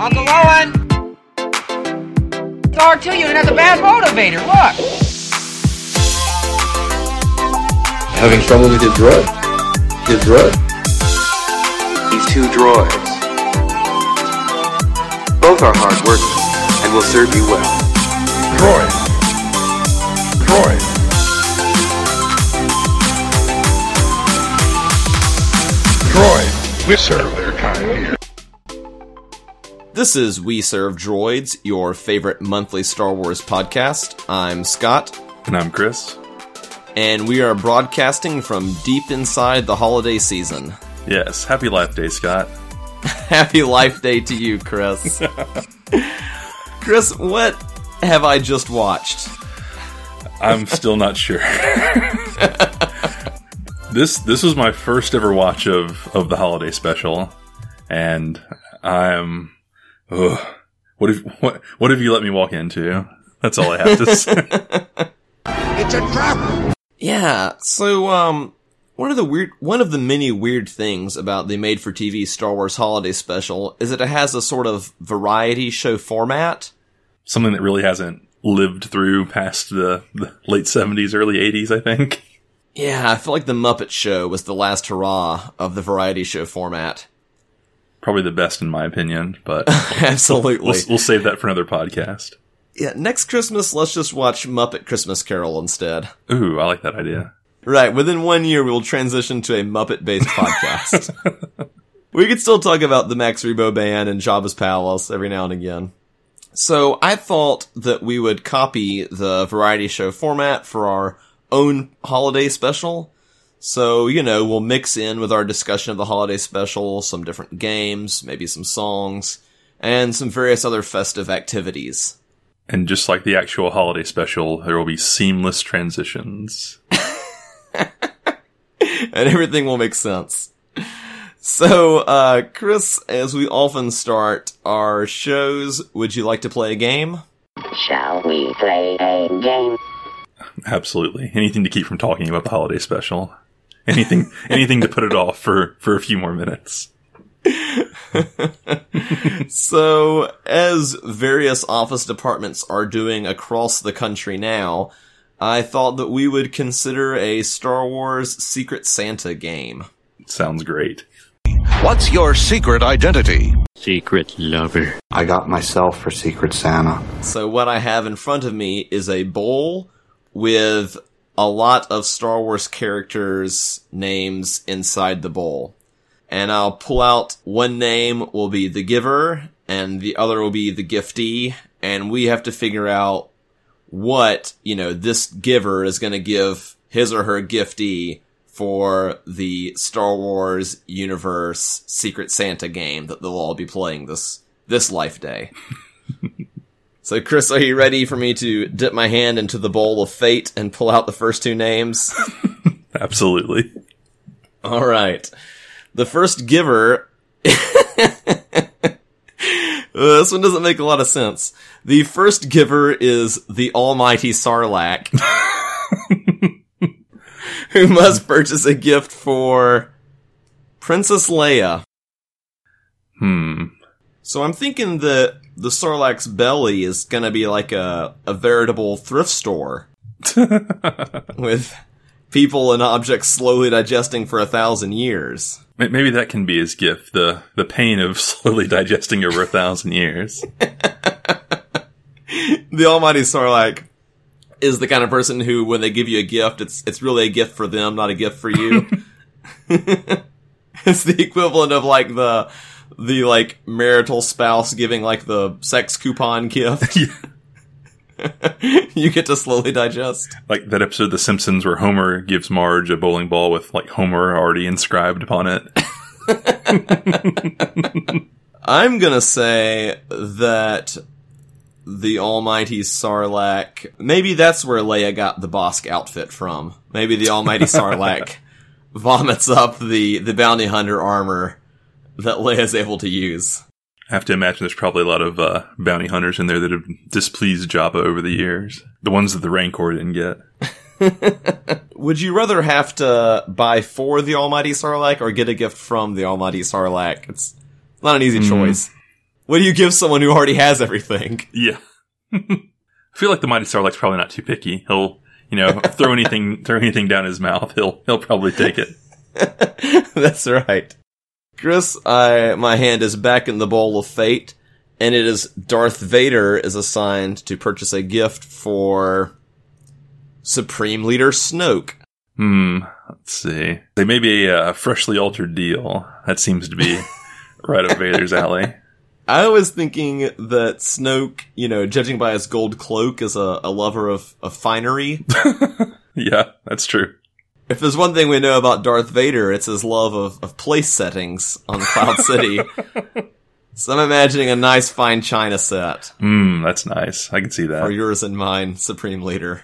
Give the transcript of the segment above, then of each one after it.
Uncle Owen! It's R2 unit has a bad motivator, look! Having trouble with your droid? Your droid? These two droids. Both are hardworking and will serve you well. Droid. Droid. Droid. We serve their kind here. This is We Serve Droids, your favorite monthly Star Wars podcast. I'm Scott, And I'm Chris. and we are broadcasting from deep inside the holiday season. Yes, happy Life Day, Scott. Happy Life Day to you, Chris. Chris, what have I just watched? I'm still not sure. this this was my first ever watch of of the holiday special, and I'm. Ugh, what have what what have you let me walk into? That's all I have to say. It's a trap. Yeah, so um one of the weird one of the many weird things about the made for TV Star Wars holiday special is that it has a sort of variety show format. Something that really hasn't lived through past the, the late '70s, early '80s. I think. Yeah, I feel like the Muppet Show was the last hurrah of the variety show format. Probably the best in my opinion, but Absolutely. we'll, we'll save that for another podcast. yeah, next Christmas, let's just watch Muppet Christmas Carol instead. Ooh, I like that idea. Right, within one year, we will transition to a Muppet based podcast. we could still talk about the Max Rebo Band and Jabba's Palace every now and again. So I thought that we would copy the variety show format for our own holiday special. So, you know, we'll mix in with our discussion of the holiday special some different games, maybe some songs, and some various other festive activities. And just like the actual holiday special, there will be seamless transitions. and everything will make sense. So, uh, Chris, as we often start our shows, would you like to play a game? Shall we play a game? Absolutely. Anything to keep from talking about the holiday special. Anything anything to put it off for, for a few more minutes. So, as various office departments are doing across the country now, I thought that we would consider a Star Wars Secret Santa game. Sounds great. What's your secret identity? Secret lover. I got myself for Secret Santa. So what I have in front of me is a bowl with a lot of Star Wars characters' names inside the bowl. And I'll pull out one name will be the giver and the other will be the giftee. And we have to figure out what, you know, this giver is going to give his or her giftee for the Star Wars universe Secret Santa game that they'll all be playing this, this life day. So, Chris, are you ready for me to dip my hand into the bowl of fate and pull out the first two names? Absolutely. All right. The first giver. Uh, this one doesn't make a lot of sense. The first giver is the almighty Sarlacc, who must purchase a gift for Princess Leia. Hmm. So I'm thinking that the Sarlacc's belly is gonna be like a, a veritable thrift store. with people and objects slowly digesting for a thousand years. Maybe that can be his gift, the, the pain of slowly digesting over a thousand years. The Almighty Sarlacc is the kind of person who, when they give you a gift, it's it's really a gift for them, not a gift for you. it's the equivalent of like the the like marital spouse giving like the sex coupon gift. you get to slowly digest. Like that episode of The Simpsons where Homer gives Marge a bowling ball with like Homer already inscribed upon it. I'm gonna say that the almighty Sarlacc, maybe that's where Leia got the Bosk outfit from. Maybe the almighty Sarlacc vomits up the, the bounty hunter armor that Leia's able to use. I have to imagine there's probably a lot of uh, bounty hunters in there that have displeased Jabba over the years. The ones that the Rancor didn't get. Would you rather have to buy for the almighty Sarlacc or get a gift from the almighty Sarlacc? It's not an easy choice. What do you give someone who already has everything? Yeah. I feel like the Mighty Sarlacc's probably not too picky. He'll, you know, throw anything, throw anything down his mouth. He'll, he'll probably take it. That's right. Chris, I, my hand is back in the bowl of fate, and it is Darth Vader is assigned to purchase a gift for Supreme Leader Snoke. Hmm. Let's see. They may be a freshly altered deal. That seems to be right up Vader's alley. I was thinking that Snoke, you know, judging by his gold cloak, is a, a lover of, of finery. Yeah, that's true. If there's one thing we know about Darth Vader, it's his love of, of place settings on Cloud City. so I'm imagining a nice fine china set Hmm. That's nice. I can see that. for yours and mine, Supreme Leader.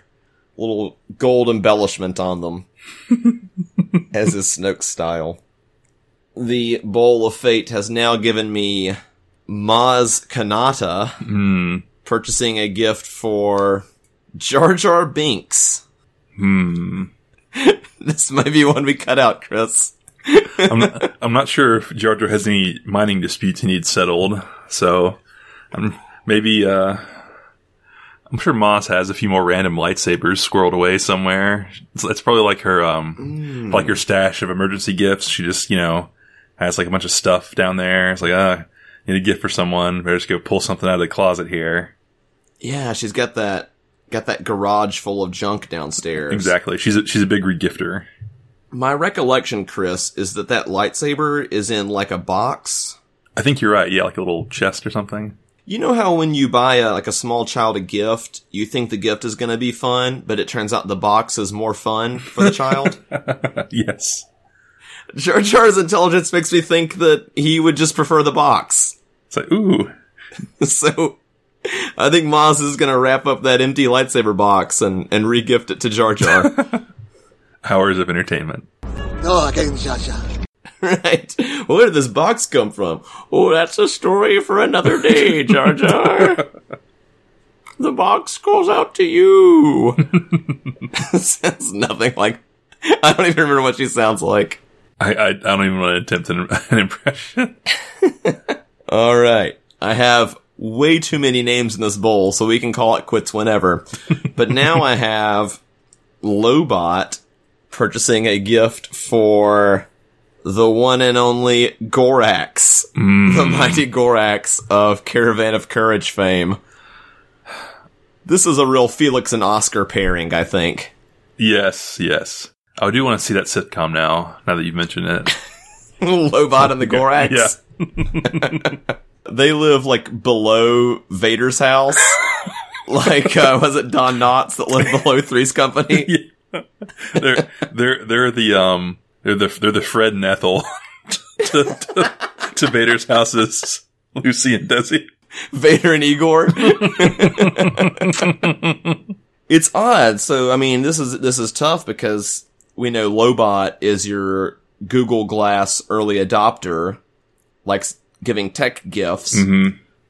Little gold embellishment on them. as is Snoke style. The Bowl of Fate has now given me Maz Kanata Hmm. purchasing a gift for Jar Jar Binks. Hmm. This might be one we cut out, Chris. I'm not, I'm not sure if Jar Jar has any mining disputes he needs settled. So, um, maybe, uh, I'm sure Maz has a few more random lightsabers squirreled away somewhere. It's, it's probably like her, um, like her stash of emergency gifts. She just, you know, has like a bunch of stuff down there. It's like, ah, need a gift for someone. Better just go pull something out of the closet here. Yeah, she's got that got that garage full of junk downstairs. Exactly. She's a, she's a big regifter. My recollection, Chris, is that that lightsaber is in like a box. I think you're right. Yeah, like a little chest or something. You know how when you buy a, like a small child a gift, you think the gift is going to be fun, but it turns out the box is more fun for the child? yes. Jar Jar's intelligence makes me think that he would just prefer the box. It's like, ooh, So I think Maz is going to wrap up that empty lightsaber box and, and regift it to Jar Jar. hours of entertainment. Oh, I gave him Jar Jar. Right. Where did this box come from? Oh, that's a story for another day, Jar Jar. the box goes out to you. sounds nothing like. I don't even remember what she sounds like. I, I, I don't even want to attempt an, an impression. All right. I have way too many names in this bowl, so we can call it quits whenever. but now I have Lobot purchasing a gift for the one and only Gorax, mm. the mighty Gorax of Caravan of Courage fame. This is a real Felix and Oscar pairing, I think. Yes, yes. Oh, I do want to see that sitcom now, now that you've mentioned it. Lobot and the Gorax. Yeah. They live like below Vader's house. like, uh, was it Don Knotts that lived below Three's Company? they're, they're, they're the, um, they're the, they're the Fred and Ethel to, to, to Vader's houses, Lucy and Desi. Vader and Igor. it's odd. So, I mean, this is, this is tough because we know Lobot is your Google Glass early adopter, likes giving tech gifts.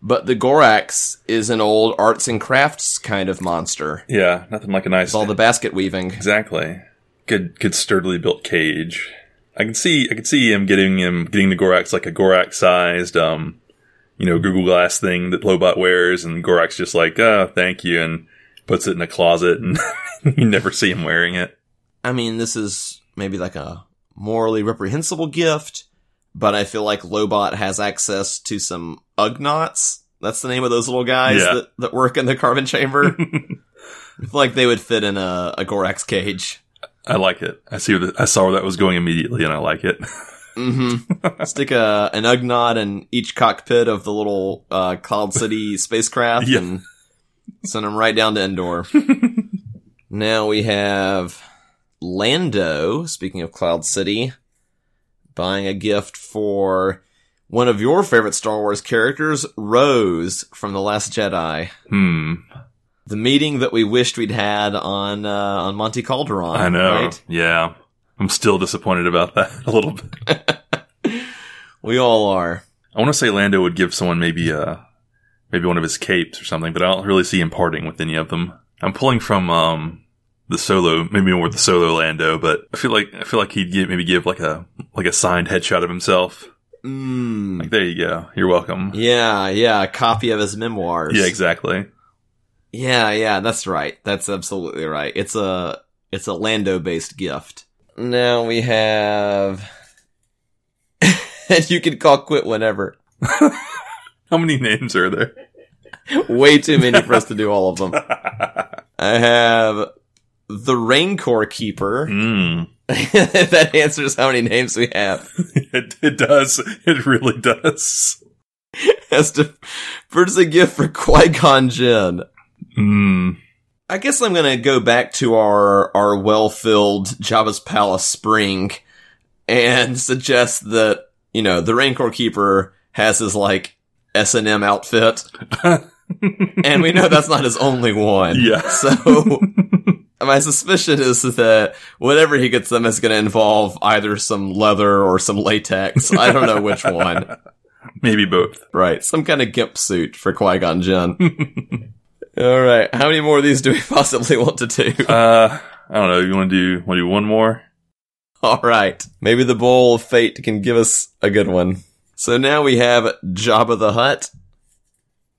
But the Gorax is an old arts and crafts kind of monster. Yeah, nothing like a nice, With all the basket weaving. exactly. Good, good sturdily built cage. I can see, I can see him getting him, getting the Gorax like a Gorax sized, um, you know, Google Glass thing that Lobot wears, and Gorax just like, oh, thank you, and puts it in a closet, and you never see him wearing it. I mean, this is maybe like a morally reprehensible gift, but I feel like Lobot has access to some Ugnaughts. That's the name of those little guys Yeah. that, that work in the carbon chamber. I feel like they would fit in a, a Gorax cage. I like it. I see. The, I saw where that was going immediately, and I like it. Mm-hmm. Stick a an Ugnaught in each cockpit of the little uh, Cloud City spacecraft Yeah. and send them right down to Endor. now we have Lando. Speaking of Cloud City, buying a gift for one of your favorite Star Wars characters, Rose from The Last Jedi. hmm. The meeting that we wished we'd had on uh, on Monte Calderon. I know. Right? Yeah. I'm still disappointed about that a little bit. We all are. I want to say Lando would give someone maybe uh maybe one of his capes or something, but I don't really see him parting with any of them. I'm pulling from um the solo, maybe more the solo Lando, but I feel like I feel like he'd give, maybe give like a like a signed headshot of himself. Mm. Like there you go. You're welcome. Yeah, yeah, a copy of his memoirs. Yeah, exactly. Yeah, yeah, that's right. That's absolutely right. It's a it's a Lando based gift. Now we have and you can call quit whenever. How many names are there? Way too many for us to do all of them. I have the Rancor Keeper. Mm. that answers how many names we have. It, it does. It really does. Has to purchase a gift for Qui Gon Jinn. Mm. I guess I'm gonna go back to our our well filled Jabba's Palace spring and suggest that you know the Rancor Keeper has his like S and M outfit, and we know that's not his only one. Yeah. So my suspicion is that whatever he gets them is going to involve either some leather or some latex. I don't know which one. Maybe both. Right, some kind of gimp suit for Qui Gon Jinn. All right, how many more of these do we possibly want to do? Uh, I don't know. You want to do? Want to do one more? All right. Maybe the bowl of fate can give us a good one. So now we have Jabba the Hutt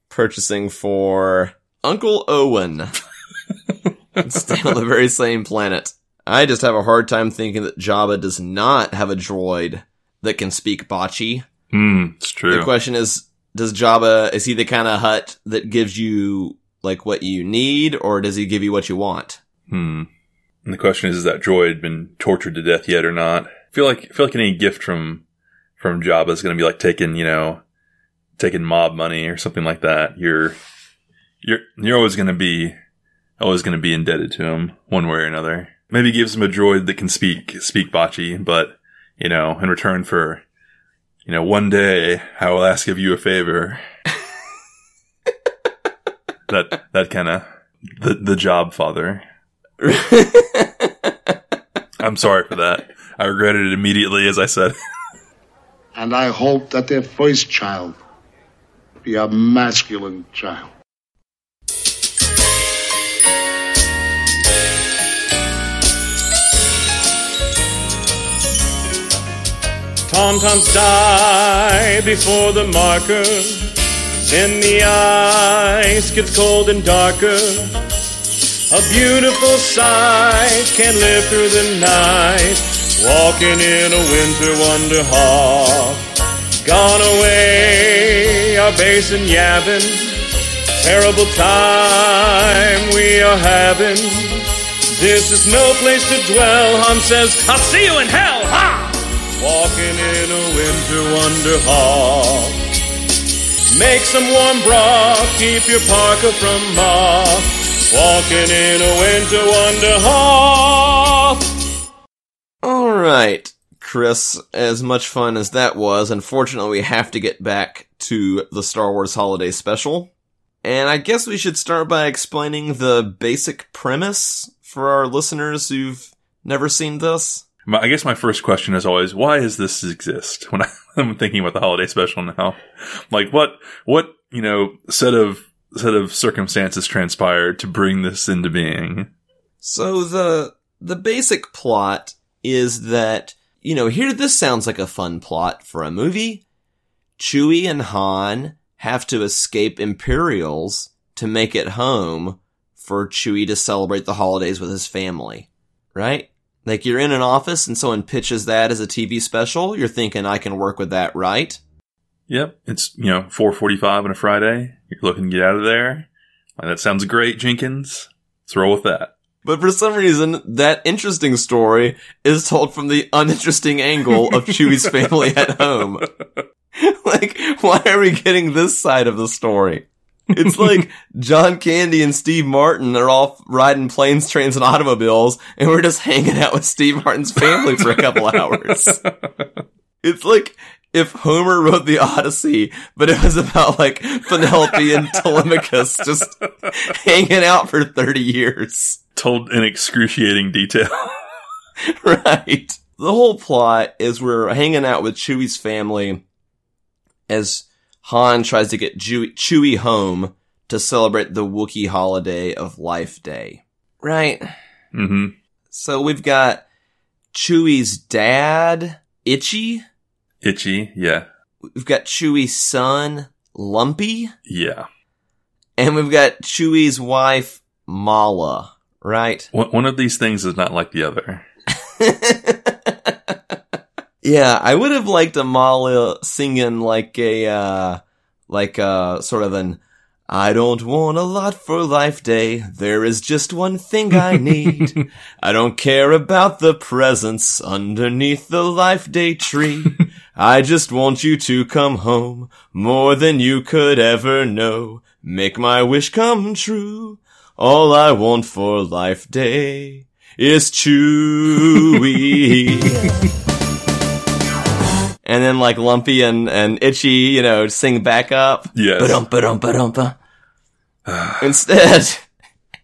purchasing for Uncle Owen. Stay on the very same planet. I just have a hard time thinking that Jabba does not have a droid that can speak Bocce. Hmm. It's true. The question is, does Jabba, is he the kind of Hutt that gives you like what you need or does he give you what you want? Hmm. And the question is, is that droid been tortured to death yet or not? I feel like I feel like any gift from from Jabba is going to be like taking you know taking mob money or something like that. You're you're you're always going to be always going to be indebted to him one way or another. Maybe gives him a droid that can speak speak Bocce, but you know, in return for you know, one day I will ask of you a favor. that that kind of the the job father. I'm sorry for that. I regretted it immediately, as I said. And I hope that their first child be a masculine child. Tom-toms die before the marker. Then the ice gets cold and darker. A beautiful sight can live through the night. Walking in a winter wonder hall. Gone away, our basin yabbing. Terrible time we are having. This is no place to dwell. Han says, I'll see you in hell. Ha! Walking in a winter wonder hall. Make some warm broth, keep your parka from moth. Walking in a winter wonder hall. All right, Chris, as much fun as that was, unfortunately we have to get back to the Star Wars Holiday Special. And I guess we should start by explaining the basic premise for our listeners who've never seen this. My, I guess my first question is always, why does this exist? When I, I'm thinking about the holiday special now, like what, what, you know, set of, set of circumstances transpired to bring this into being? So the the basic plot is that you know here this sounds like a fun plot for a movie. Chewie and Han have to escape Imperials to make it home for Chewie to celebrate the holidays with his family, right? Like you're in an office and someone pitches that as a TV special, you're thinking I can work with that, right? Yep. It's, you know, 445 on a Friday. You're looking to get out of there. Like, that sounds great, Jenkins. Let's roll with that. But for some reason, that interesting story is told from the uninteresting angle of Chewie's family at home. like, why are we getting this side of the story? It's like John Candy and Steve Martin are all riding planes, trains, and automobiles, and we're just hanging out with Steve Martin's family for a couple hours. It's like if Homer wrote the Odyssey, but it was about like Penelope and Telemachus just hanging out for 30 years. Told in excruciating detail. right. The whole plot is we're hanging out with Chewie's family as Han tries to get Chewie, Chewie home to celebrate the Wookiee holiday of Life Day. Right. hmm So we've got Chewie's dad, Itchy. Itchy. Yeah. we've got Chewie's son, Lumpy, Yeah. and we've got Chewie's wife, Mala, right? One of these things is not like the other. yeah, I would have liked a Mala singing like a, uh, like, uh, sort of an, I don't want a lot for life day. There is just one thing I need. I don't care about the presents underneath the life day tree. I just want you to come home more than you could ever know. Make my wish come true. All I want for life day is Chewie. And then like Lumpy and, and Itchy, you know, sing back up. Yes. Instead,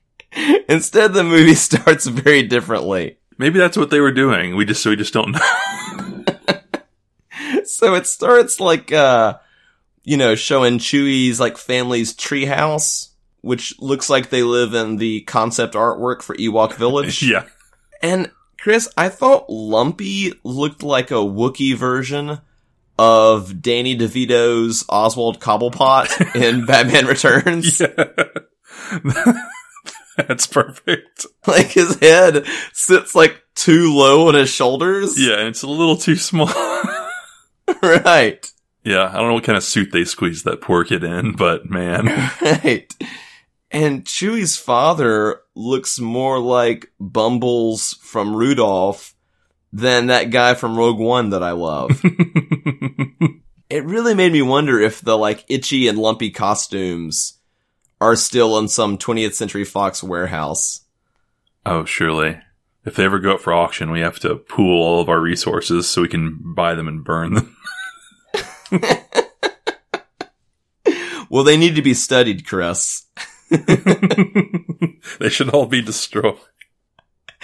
instead the movie starts very differently. Maybe that's what they were doing. We just we just don't know. So it starts like, uh, you know, showing Chewie's like family's treehouse, which looks like they live in the concept artwork for Ewok Village. yeah. And Chris, I thought Lumpy looked like a Wookiee version of Danny DeVito's Oswald Cobblepot in Batman Returns. That's perfect. Like his head sits like too low on his shoulders. Yeah, and it's a little too small. right. yeah, I don't know what kind of suit they squeezed that poor kid in, but man. Right. And Chewie's father looks more like Bumbles from Rudolph than that guy from Rogue One that I love. it really made me wonder if the like itchy and lumpy costumes are still in some 20th Century Fox warehouse. Oh, surely. If they ever go up for auction, we have to pool all of our resources so we can buy them and burn them. Well, they need to be studied, Chris. they should all be destroyed.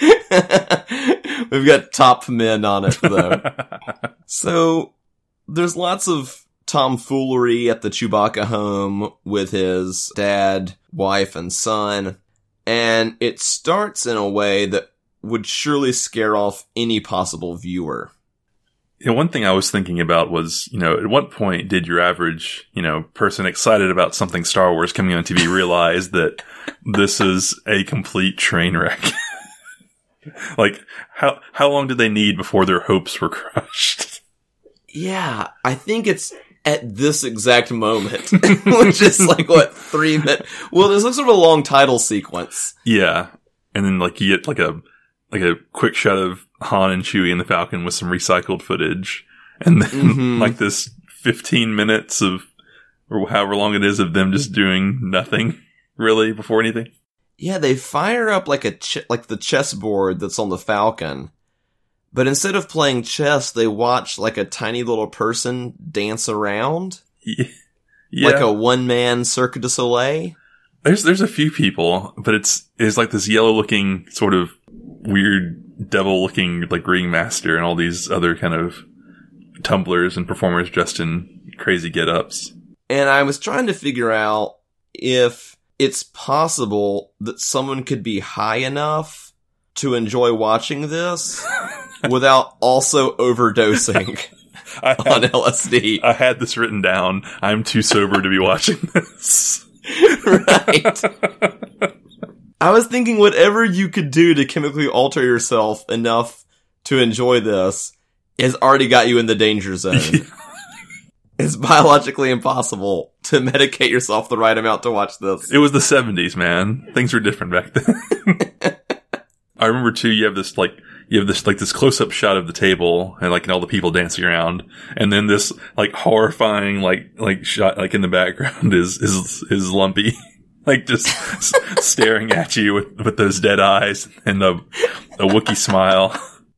We've got top men on it though. so there's lots of tomfoolery at the Chewbacca home with his dad, wife, and son. And it starts in a way that would surely scare off any possible viewer. You know, one thing I was thinking about was, you know, at what point did your average, you know, person excited about something Star Wars coming on TV realize that this is a complete train wreck? like, how how long did they need before their hopes were crushed? Yeah, I think it's at this exact moment, which is like what three minutes. Well, there's like sort of a long title sequence. Yeah, and then like you get like a like a quick shot of Han and Chewie and the Falcon with some recycled footage, and then Mhm. like this 15 minutes of or however long it is of them just doing nothing really before anything. Yeah, they fire up like a ch- like the chessboard that's on the Falcon, but instead of playing chess, they watch like a tiny little person dance around, Yeah. like a one man Cirque du Soleil. There's there's a few people, but it's it's like this yellow looking sort of weird devil looking like ringmaster and all these other kind of tumblers and performers dressed in crazy get ups. And I was trying to figure out if it's possible that someone could be high enough to enjoy watching this without also overdosing I on LSD. I had this written down. I'm too sober to be watching this. right. I was thinking whatever you could do to chemically alter yourself enough to enjoy this has already got you in the danger zone. it's biologically impossible to medicate yourself the right amount to watch this. It was the 70s, man. Things were different back then. I remember too, you have this like, you have this like this close up shot of the table and like and all the people dancing around. And then this like horrifying like, like shot like in the background is, is, is lumpy. Like just staring at you with, with those dead eyes and the a Wookiee smile.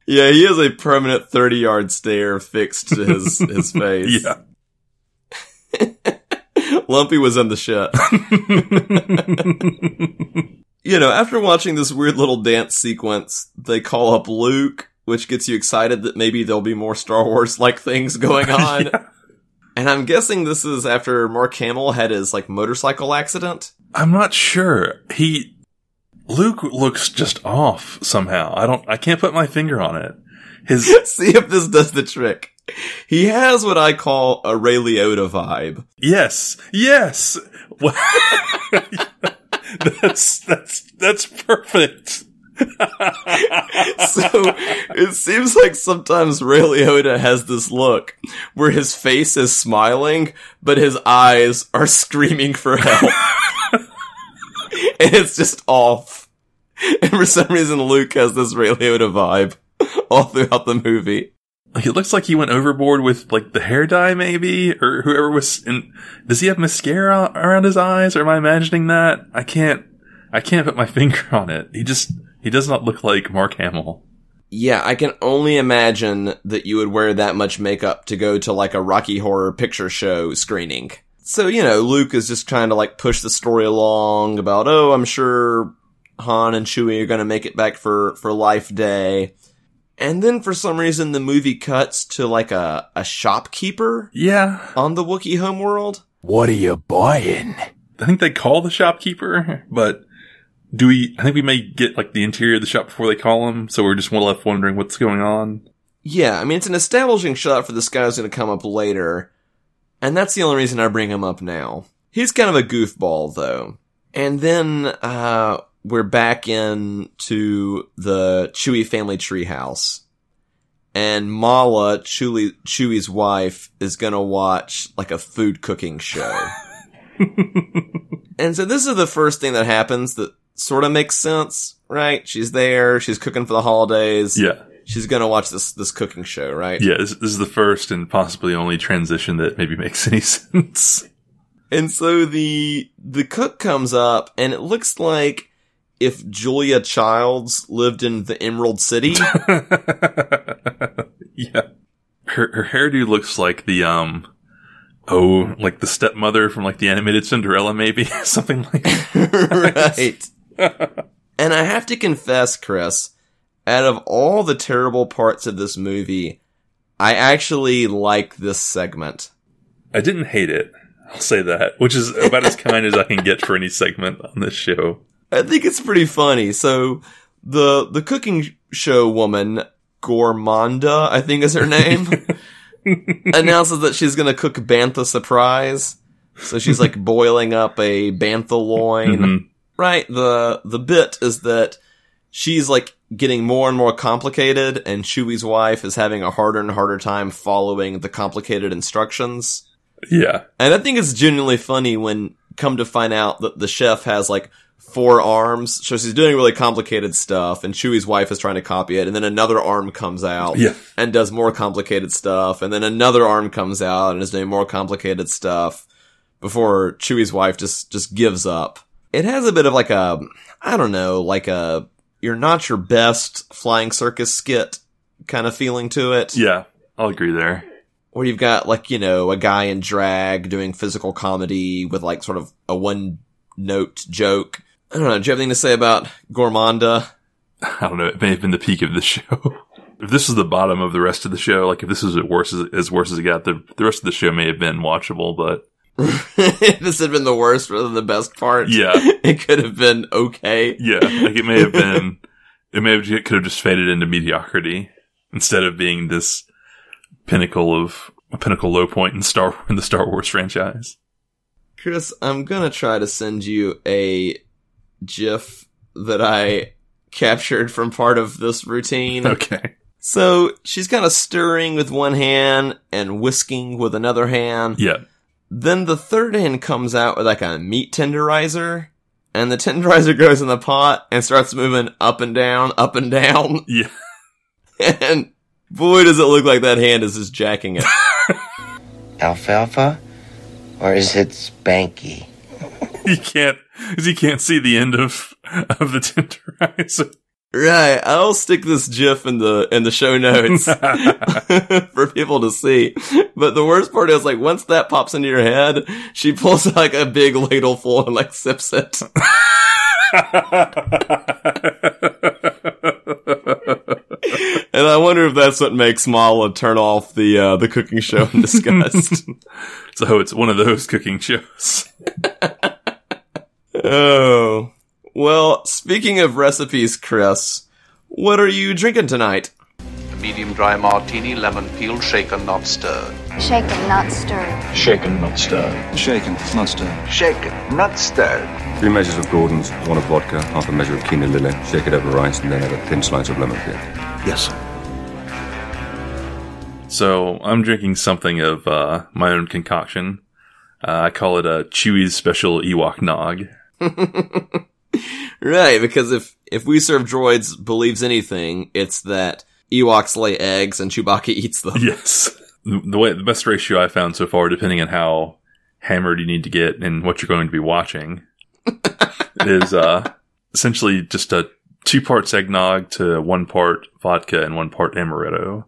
Yeah, he has a permanent 30 yard stare fixed to his, his face. Yeah. Lumpy was in the shit. you know, after watching this weird little dance sequence, they call up Luke, which gets you excited that maybe there'll be more Star Wars like things going on. And I'm guessing this is after Mark Hamill had his like motorcycle accident. I'm not sure. He, Luke looks just off somehow. I don't, I can't put my finger on it. His, See if this does the trick. He has what I call a Ray Liotta vibe. Yes, yes. that's that's that's perfect. so it seems like sometimes Ray Liotta has this look where his face is smiling, but his eyes are screaming for help. and it's just off. And for some reason, Luke has this Ray Liotta vibe all throughout the movie. Like it looks like he went overboard with like the hair dye, maybe, or whoever was. In, does he have mascara around his eyes, or am I imagining that? I can't. I can't put my finger on it. He just he does not look like Mark Hamill. Yeah, I can only imagine that you would wear that much makeup to go to like a Rocky Horror Picture Show screening. So, you know, Luke is just trying to like push the story along about, oh, I'm sure Han and Chewie are going to make it back for, for Life Day. And then for some reason the movie cuts to like a, a shopkeeper Yeah, on the Wookiee homeworld. What are you buying? I think they call the shopkeeper, but do we? I think we may get like the interior of the shop before they call him, so we're just left wondering what's going on. Yeah, I mean, it's an establishing shot for this guy who's going to come up later. And that's the only reason I bring him up now. He's kind of a goofball, though. And then, uh, we're back in to the Chewie family treehouse. And Mala, Chewie, Chewie's wife, is gonna watch, like, a food cooking show. and so this is the first thing that happens that sort of makes sense, right? She's there, she's cooking for the holidays. Yeah, She's gonna watch this, this cooking show, right? yeah. This, this is the first and possibly only transition that maybe makes any sense. And so the the cook comes up, and it looks like if Julia Childs lived in the Emerald City. yeah, her her hairdo looks like the um. Oh, like the stepmother from like the animated Cinderella, maybe something like. that. right. and I have to confess, Chris, out of all the terrible parts of this movie, I actually like this segment. I didn't hate it. I'll say that, which is about as kind as I can get for any segment on this show. I think it's pretty funny. So the the cooking show woman, Gormaanda, I think is her name, announces that she's gonna cook bantha surprise. So she's like boiling up a bantha loin. Mhm. Right. The the bit is that she's like getting more and more complicated, and Chewie's wife is having a harder and harder time following the complicated instructions. Yeah, And I think it's genuinely funny when come to find out that the chef has like four arms. So she's doing really complicated stuff and Chewie's wife is trying to copy it. And then another arm comes out Yeah. and does more complicated stuff. And then another arm comes out and is doing more complicated stuff before Chewie's wife just, just gives up. It has a bit of like a, I don't know, like a, you're not your best flying circus skit kind of feeling to it yeah, I'll agree there. where you've got like you know a guy in drag doing physical comedy with like sort of a one note joke. I don't know. Do you have anything to say about Gormaanda? I don't know. It may have been the peak of the show. if this is the bottom of the rest of the show, like if this is as worse as, as worse as it got, the the rest of the show may have been watchable. But this had been the worst rather than the best part, yeah, it could have been okay. yeah, like it may have been. It may have it could have just faded into mediocrity instead of being this pinnacle of a pinnacle low point in Star in the Star Wars franchise. Chris, I'm gonna try to send you a GIF that I captured from part of this routine. Okay. So she's kind of stirring with one hand and whisking with another hand. Yeah. Then the third hand comes out with like a meat tenderizer, and the tenderizer goes in the pot and starts moving up and down, up and down. Yeah. And boy, does it look like that hand is just jacking it. Alfalfa? Or is it Spanky? He can't because he can't see the end of of the tenderizer. Right. I'll stick this GIF in the in the show notes for people to see. But the worst part is like once that pops into your head, she pulls like a big ladle full and like sips it. And I wonder if that's what makes Mala turn off the uh, the cooking show in disgust. so it's one of those cooking shows. oh. Well, speaking of recipes, Chris, what are you drinking tonight? A medium dry martini, lemon peel, shaken, not stirred. Shaken, not stirred. Shaken, not stirred. Shaken, not stirred. Shaken, not stirred. Three measures of Gordon's, one of vodka, half a measure of Kina Lillet. Shake it over ice, and then add a thin slice of lemon peel. Yes. So I'm drinking something of uh, my own concoction. Uh, I call it a Chewie's special Ewok Nog. right, because if if we serve droids believes anything, it's that Ewoks lay eggs and Chewbacca eats them. Yes. The way the best ratio I found so far, depending on how hammered you need to get and what you're going to be watching, is uh essentially just a two parts eggnog to one part vodka and one part amaretto.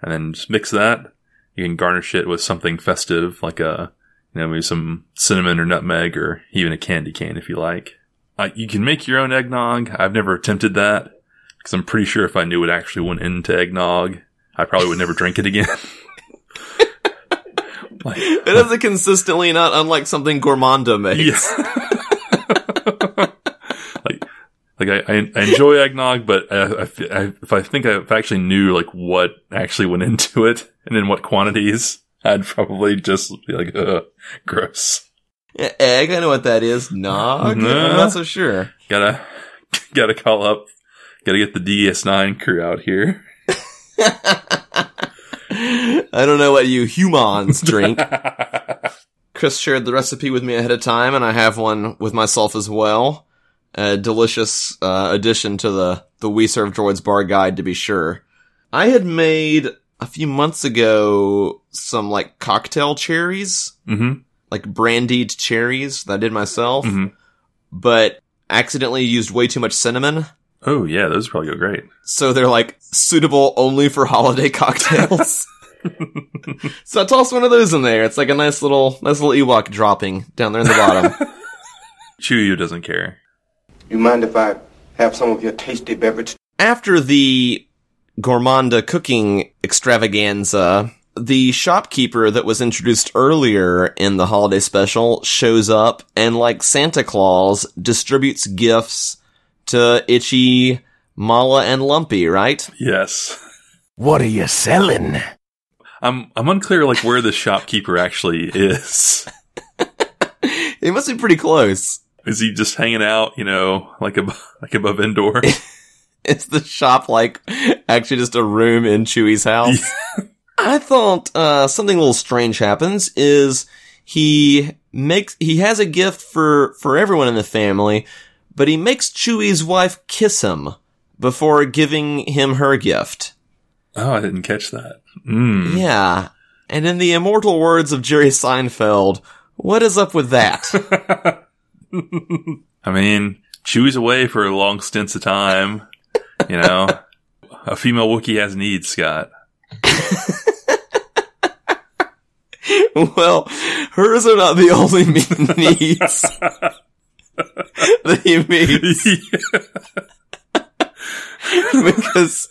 And then just mix that. You can garnish it with something festive, like a you know, maybe some cinnamon or nutmeg or even a candy cane if you like. Uh, you can make your own eggnog. I've never attempted that because I'm pretty sure if I knew what actually went into eggnog, I probably would never drink it again. like, it is a consistently not unlike something Gormaanda makes. Yeah. like, like I, I enjoy eggnog, but I, I, if I think I, if I actually knew like what actually went into it and in what quantities, I'd probably just be like, Ugh, gross. Egg, I know what that is. Nog? No. I'm not so sure. Gotta, gotta call up, gotta get the DS9 crew out here. I don't know what you humans drink. Chris shared the recipe with me ahead of time, and I have one with myself as well. A delicious uh, addition to the the We Serve Droids bar guide, to be sure. I had made a few months ago some like cocktail cherries, mm-hmm. Like brandied cherries that I did myself, mm-hmm. but accidentally used way too much cinnamon. Oh yeah, those probably go great. So they're like suitable only for holiday cocktails. so I toss one of those in there. It's like a nice little, nice little Ewok dropping down there in the bottom. Chuyu doesn't care. You mind if I have some of your tasty beverage? After the Gormaanda cooking extravaganza, the shopkeeper that was introduced earlier in the holiday special shows up and like Santa Claus distributes gifts to Itchy, Mala, and Lumpy, right? Yes. What are you selling? I'm I'm unclear like where the shopkeeper actually is. it must be pretty close. Is he just hanging out, you know, like a like above indoor? is the shop like actually just a room in Chewie's house? Yeah. I thought uh, something a little strange happens is he makes he has a gift for for everyone in the family, but he makes Chewie's wife kiss him before giving him her gift. Oh, I didn't catch that. Mm. Yeah. And in the immortal words of Jerry Seinfeld, what is up with that? I mean, Chewie's away for long stints of time. You know, a female Wookiee has needs, Scott. well, hers are not the only needs that he meets. because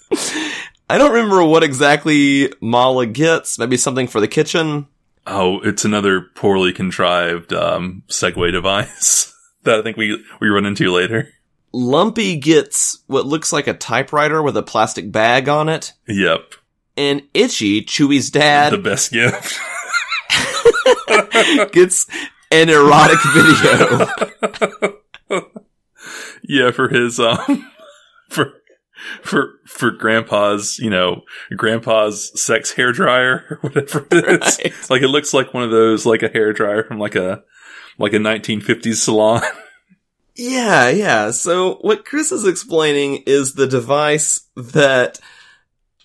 I don't remember what exactly Mala gets. Maybe something for the kitchen. Oh, it's another poorly contrived um, Segway device that I think we we run into later. Lumpy gets what looks like a typewriter with a plastic bag on it. Yep. And Itchy, Chewie's dad, the best gift, gets an erotic video. yeah, for his um, for for for grandpa's, you know, grandpa's sex hair dryer or whatever it is. Right. Like it looks like one of those, like a hair dryer from like a like a 1950s salon. Yeah, yeah. So what Chris is explaining is the device that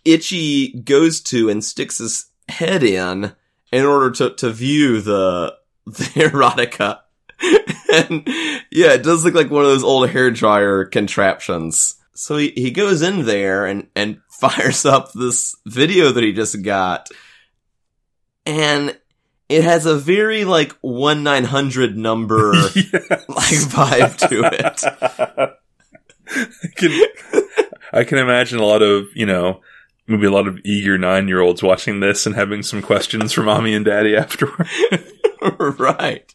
Itchy goes to and sticks his head in in order to, to view the, the erotica. and yeah, it does look like one of those old hair dryer contraptions. So he, he goes in there and, and fires up this video that he just got. And it has a very like one nine hundred number yes. like vibe to it. I can, I can imagine a lot of you know maybe a lot of eager nine year olds watching this and having some questions for mommy and daddy afterward. right.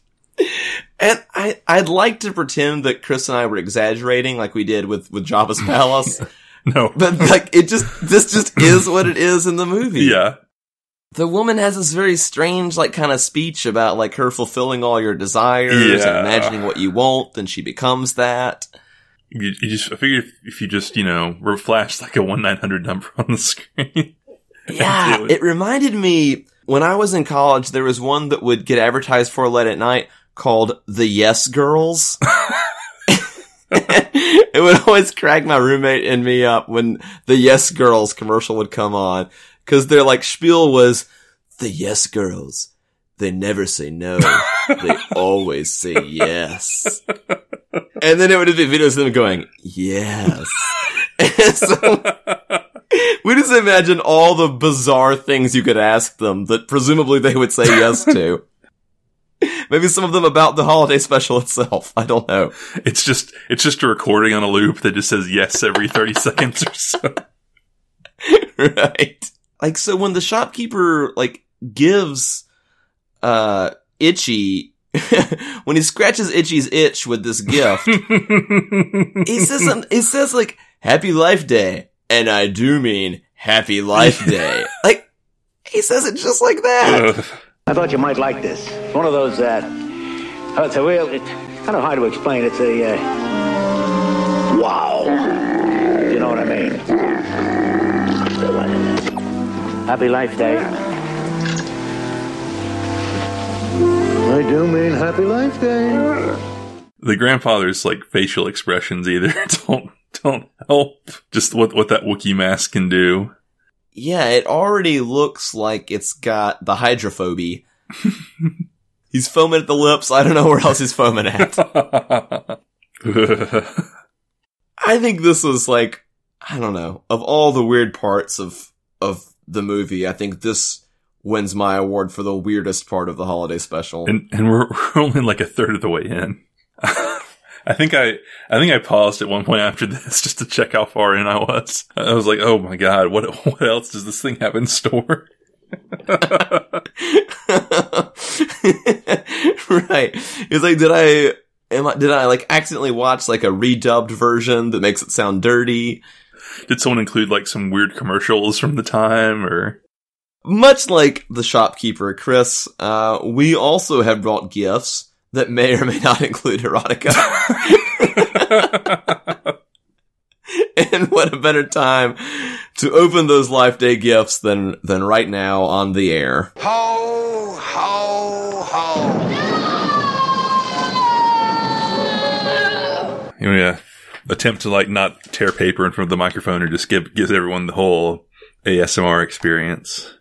And I I'd like to pretend that Chris and I were exaggerating like we did with with Jabba's palace. No. But like it just this just is what it is in the movie. Yeah. The woman has this very strange like kind of speech about like her fulfilling all your desires Yeah. and imagining what you want, then she becomes that. You, you just, I figured if, if you just, you know, were flashed like a 1 900 number on the screen. Yeah, it. it reminded me when I was in college, there was one that would get advertised for late at night called the Yes Girls. it would always crack my roommate and me up when the Yes Girls commercial would come on. Cause their like spiel was, the Yes Girls, they never say no. they always say yes. And then it would be videos of them going, yes. So, we just imagine all the bizarre things you could ask them that presumably they would say yes to. Maybe some of them about the holiday special itself. I don't know. It's just, it's just a recording on a loop that just says yes every 30 seconds or so. right. Like, so when the shopkeeper, like, gives, uh, Itchy, when he scratches Itchy's itch with this gift, he says, some- he says, like, Happy Life Day. And I do mean Happy Life Day. like, he says it just like that. I thought you might like this. It's one of those, uh, oh, it's a real, it's kind of hard to explain. It's a, uh, wow. You know what I mean? Happy Life Day. I do mean Happy Life Day. The grandfather's like facial expressions either don't, don't help. Just what, what that Wookiee mask can do. Yeah, it already looks like it's got the hydrophobia. he's foaming at the lips. I don't know where else he's foaming at. I think this was like, I don't know, of all the weird parts of, of the movie, I think this wins my award for the weirdest part of the holiday special. and and we're, we're only like a third of the way in. I think I I think I paused at one point after this just to check how far in I was. I was like, oh my god, what what else does this thing have in store? right. It's like, did I, am I, did I like accidentally watch like a redubbed version that makes it sound dirty? Did someone include like some weird commercials from the time or? Much like the shopkeeper, Chris, uh, we also have brought gifts that may or may not include erotica. and what a better time to open those Life Day gifts than, than right now on the air. Ho, ho, ho. You know, yeah, attempt to like not tear paper in front of the microphone or just give gives everyone the whole ASMR experience.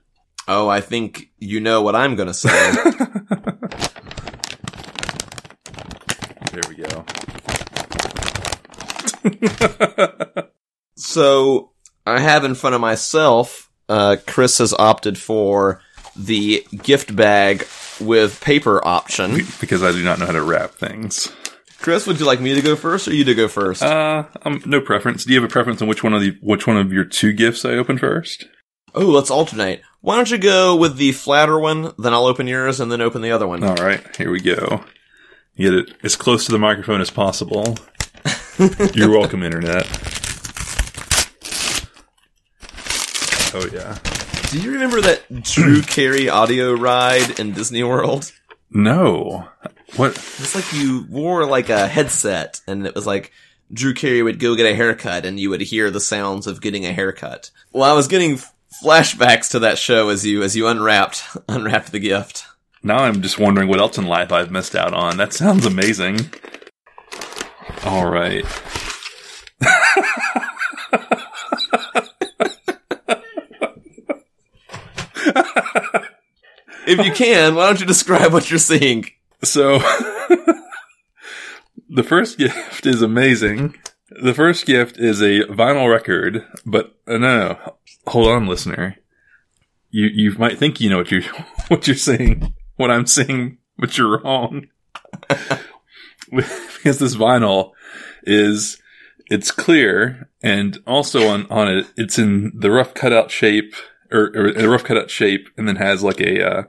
Oh, I think you know what I'm gonna say. There we go. So I have in front of myself, uh, Chris has opted for the gift bag with paper option. Because I do not know how to wrap things. Chris, would you like me to go first or you to go first? Uh, um, no preference. Do you have a preference on which one of the which one of your two gifts I open first? Oh, let's alternate. Why don't you go with the flatter one, then I'll open yours and then open the other one. All right, here we go. Get it as close to the microphone as possible. You're welcome, internet. Oh yeah. Do you remember that Drew Carey audio ride in Disney World? No. What? It's like you wore like a headset and it was like Drew Carey would go get a haircut and you would hear the sounds of getting a haircut. Well, I was getting flashbacks to that show as you, as you unwrapped, unwrapped the gift. Now I'm just wondering what else in life I've missed out on. That sounds amazing. All right. If you can, why don't you describe what you're seeing? So, the first gift is amazing. The first gift is a vinyl record, but uh, no, no, hold on, listener. You you might think you know what you're what you're saying, what I'm saying, but you're wrong. because this vinyl is it's clear, and also on on it, it's in the rough cutout shape or, or a rough cutout shape, and then has like a uh,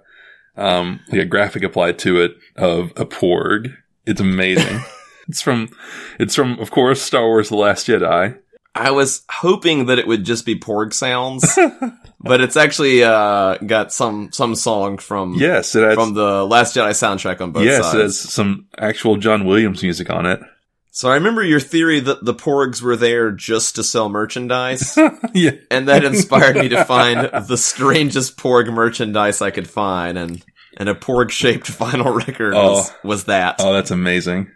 um like a graphic applied to it of a porg. It's amazing. it's from it's from of course Star Wars: The Last Jedi. I was hoping that it would just be Porg sounds, but it's actually uh, got some some song from Yes, it has, from the Last Jedi soundtrack on both yes, sides. it has some actual John Williams music on it. So I remember your theory that the Porgs were there just to sell merchandise, yeah. and that inspired me to find the strangest Porg merchandise I could find, and and a Porg shaped vinyl record was, Oh. was that. Oh, that's amazing.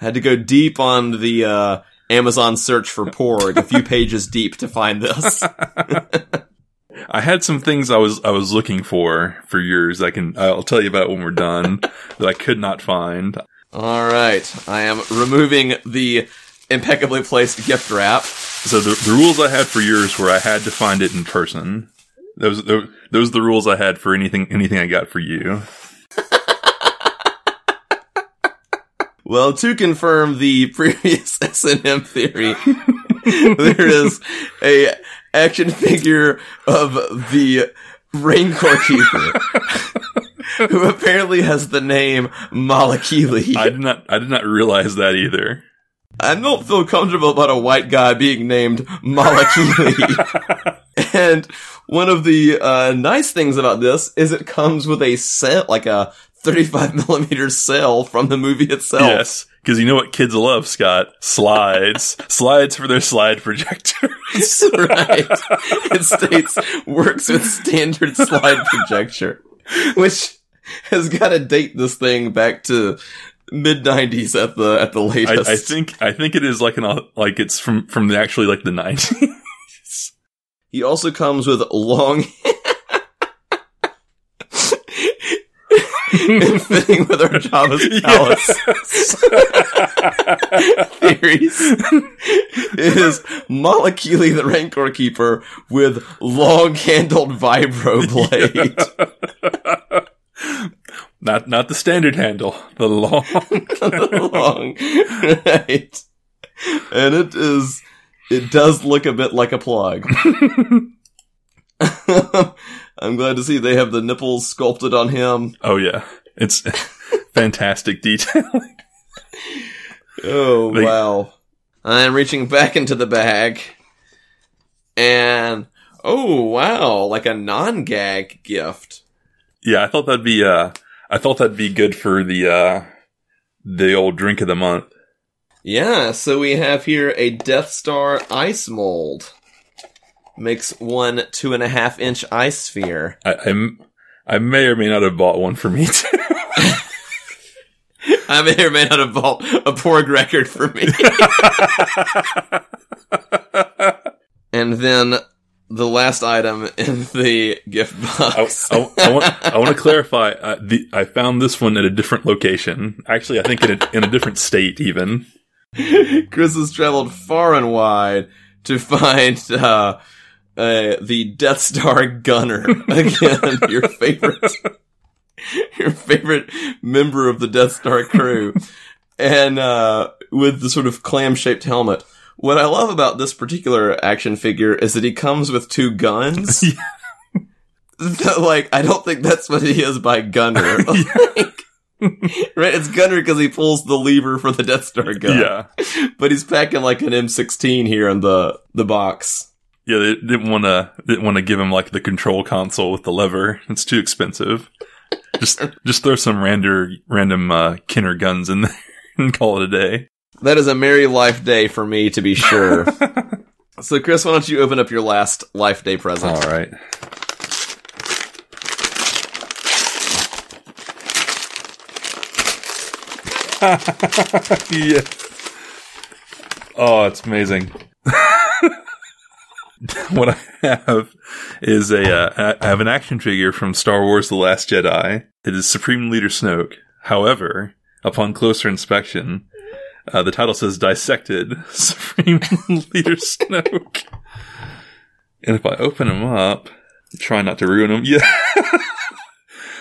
Had to go deep on the uh, Amazon search for Porg, a few pages deep to find this. I had some things I was I was looking for for years. I can I'll tell you about when we're done that I could not find. All right, I am removing the impeccably placed gift wrap. So the, the rules I had for years were I had to find it in person. Those those those are the rules I had for anything anything I got for you. Well, to confirm the previous S and M theory, there is a action figure of the Rancor Keeper, who apparently has the name Malakili. I did not I did not realize that either. I don't feel comfortable about a white guy being named Malakili. and one of the uh, nice things about this is it comes with a set, like a 35 millimeter cell from the movie itself. Yes, because you know what kids love, Scott? Slides, slides for their slide projectors. right. It states works with standard slide projector, which has got to date this thing back to mid 90s at the at the I, latest. I think I think it is like an like it's from from the actually like the nineties. He also comes with long and fitting with our Jabba's palace theories is Malakili the Rancor Keeper with long handled vibro blade. not not the standard handle, the long. long, right? And it is, it does look a bit like a plug. I'm glad to see they have the nipples sculpted on him. Oh yeah, it's fantastic detailing. Oh They- wow! I'm reaching back into the bag, and oh wow, like a non-gag gift. Yeah, I thought that'd be uh, I thought that'd be good for the uh, the old drink of the month. Yeah, so we have here a Death Star ice mold. Makes one two and a half inch ice sphere. I I may or may not have bought one for me too. I may or may not have bought a Porg record for me. and then the last item in the gift I, box. I, I want I want to clarify. Uh, the I found this one at a different location. Actually, I think in a, in a different state even. Chris has traveled far and wide to find uh, uh, the Death Star gunner again. your favorite, your favorite member of the Death Star crew, and uh, with the sort of clam-shaped helmet. What I love about this particular action figure is that he comes with two guns. like, I don't think that's what he is by gunner. Like, right? It's gunner because he pulls the lever for the Death Star gun. Yeah, But he's packing like an M16 here in the, the box. Yeah. They didn't want to didn't want to give him like the control console with the lever. It's too expensive. Just just throw some random random uh, Kenner guns in there and call it a day. That is a merry life day for me, to be sure. so, Chris, why don't you open up your last life day present? All right. yeah. Oh, it's amazing. what I have is a uh, I have an action figure from Star Wars: The Last Jedi. It is Supreme Leader Snoke. However, upon closer inspection, uh, the title says "Dissected Supreme Leader Snoke." And if I open them up, try not to ruin them. Yeah.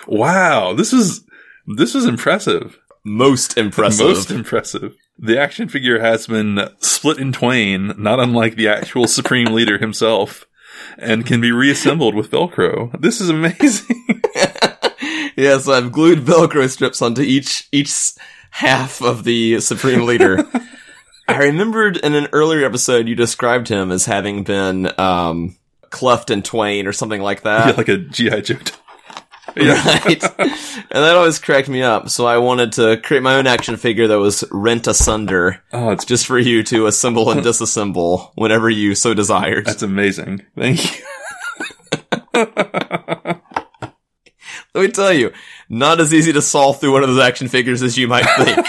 wow, this is this is impressive. Most impressive. Most impressive. The action figure has been split in twain, not unlike the actual Supreme Leader himself, and can be reassembled with Velcro. This is amazing. yes, I've glued Velcro strips onto each each half of the Supreme Leader. I remembered in an earlier episode you described him as having been um, cleft in twain or something like that. Yeah, like a GI Joe. right? and that always cracked me up. So I wanted to create my own action figure that was rent asunder. Oh, it's just for you to assemble and disassemble whenever you so desired. That's amazing. Thank you. Let me tell you, not as easy to solve through one of those action figures as you might think.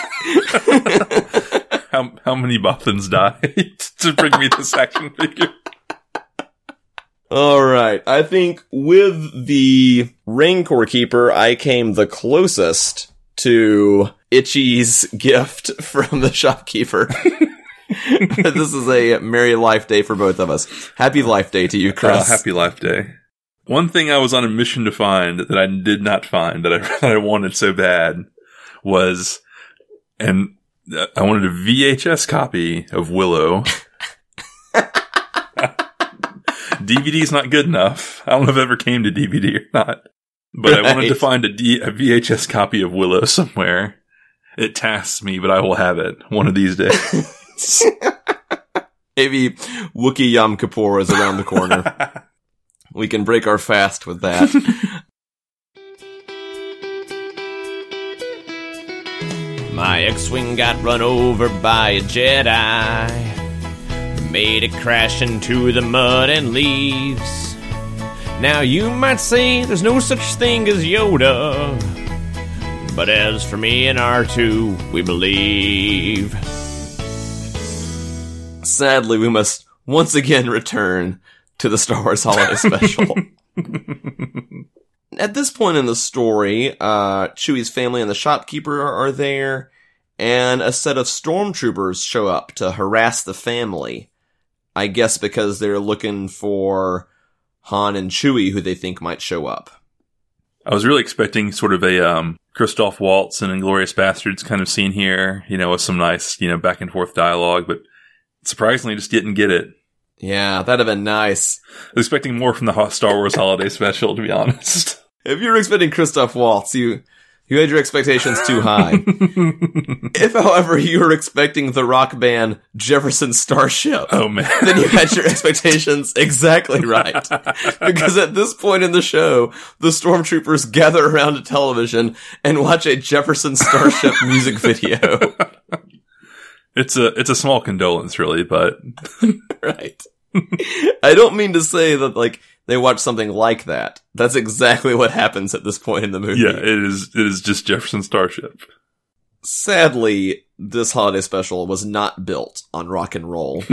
how how many Bothans died to bring me this action figure? All right. I think with the Rancor Keeper, I came the closest to Itchy's gift from the shopkeeper. this is a merry life day for both of us. Happy life day to you, Chris. Uh, happy life day. One thing I was on a mission to find that I did not find that I, that I wanted so bad was, and I wanted a VHS copy of Willow. DVD's not good enough. I don't know if it ever came to DVD or not. But right. I wanted to find a, D- a VHS copy of Willow somewhere. It tasks me, but I will have it one of these days. Maybe Wookiee Yom Kippur is around the corner. we can break our fast with that. My X-Wing got run over by a Jedi made it crash into the mud and leaves. Now you might say there's no such thing as Yoda, but as for me and R2, we believe. Sadly, we must once again return to the Star Wars Holiday Special. At this point in the story, uh, Chewie's family and the shopkeeper are there, and a set of stormtroopers show up to harass the family. I guess because they're looking for Han and Chewie who they think might show up. I was really expecting sort of a um, Christoph Waltz and Inglourious Basterds kind of scene here, you know, with some nice, you know, back and forth dialogue, but surprisingly just didn't get it. Yeah, that'd have been nice. I was expecting more from the Star Wars Holiday Special, to be honest. If you were expecting Christoph Waltz, you you had your expectations too high. if, however, you were expecting the rock band Jefferson Starship, oh man, then you had your expectations exactly right. because at this point in the show, the stormtroopers gather around a television and watch a Jefferson Starship music video. It's a it's a small condolence, really, but right. I don't mean to say that like they watch something like that. That's exactly what happens at this point in the movie. Yeah, it is. It is just Jefferson Starship. Sadly, this holiday special was not built on rock and roll.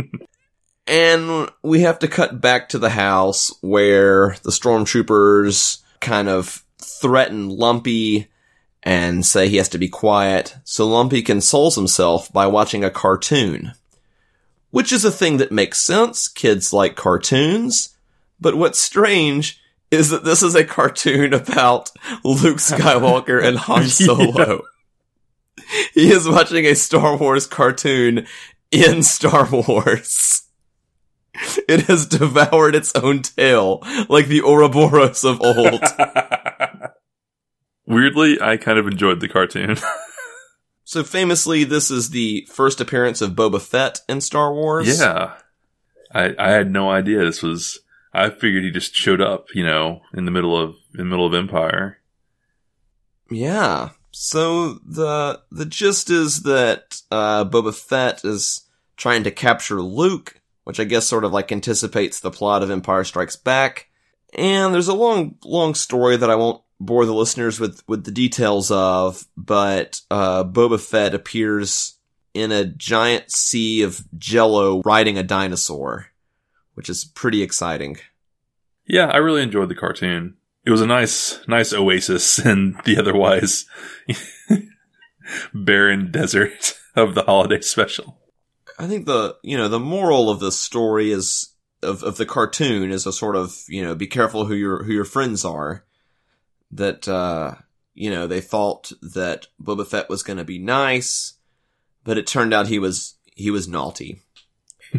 and we have to cut back to the house where the stormtroopers kind of threaten Lumpy and say he has to be quiet. So Lumpy consoles himself by watching a cartoon. Which is a thing that makes sense. Kids like cartoons. But what's strange is that this is a cartoon about Luke Skywalker and Han Solo. yeah. He is watching a Star Wars cartoon in Star Wars. It has devoured its own tail, like the Ouroboros of old. Weirdly, I kind of enjoyed the cartoon. so famously, this is the first appearance of Boba Fett in Star Wars. Yeah. I, I had no idea this was I figured he just showed up, you know, in the middle of in the middle of Empire. Yeah. So the the gist is that uh, Boba Fett is trying to capture Luke, which I guess sort of like anticipates the plot of Empire Strikes Back. And there's a long long story that I won't bore the listeners with with the details of, but uh, Boba Fett appears in a giant sea of jello riding a dinosaur which is pretty exciting. Yeah, I really enjoyed the cartoon. It was a nice, nice oasis in the otherwise barren desert of the holiday special. I think the, you know, the moral of the story is, of, of the cartoon is a sort of, you know, be careful who your, who your friends are. That, uh, you know, they thought that Boba Fett was going to be nice, but it turned out he was, he was naughty.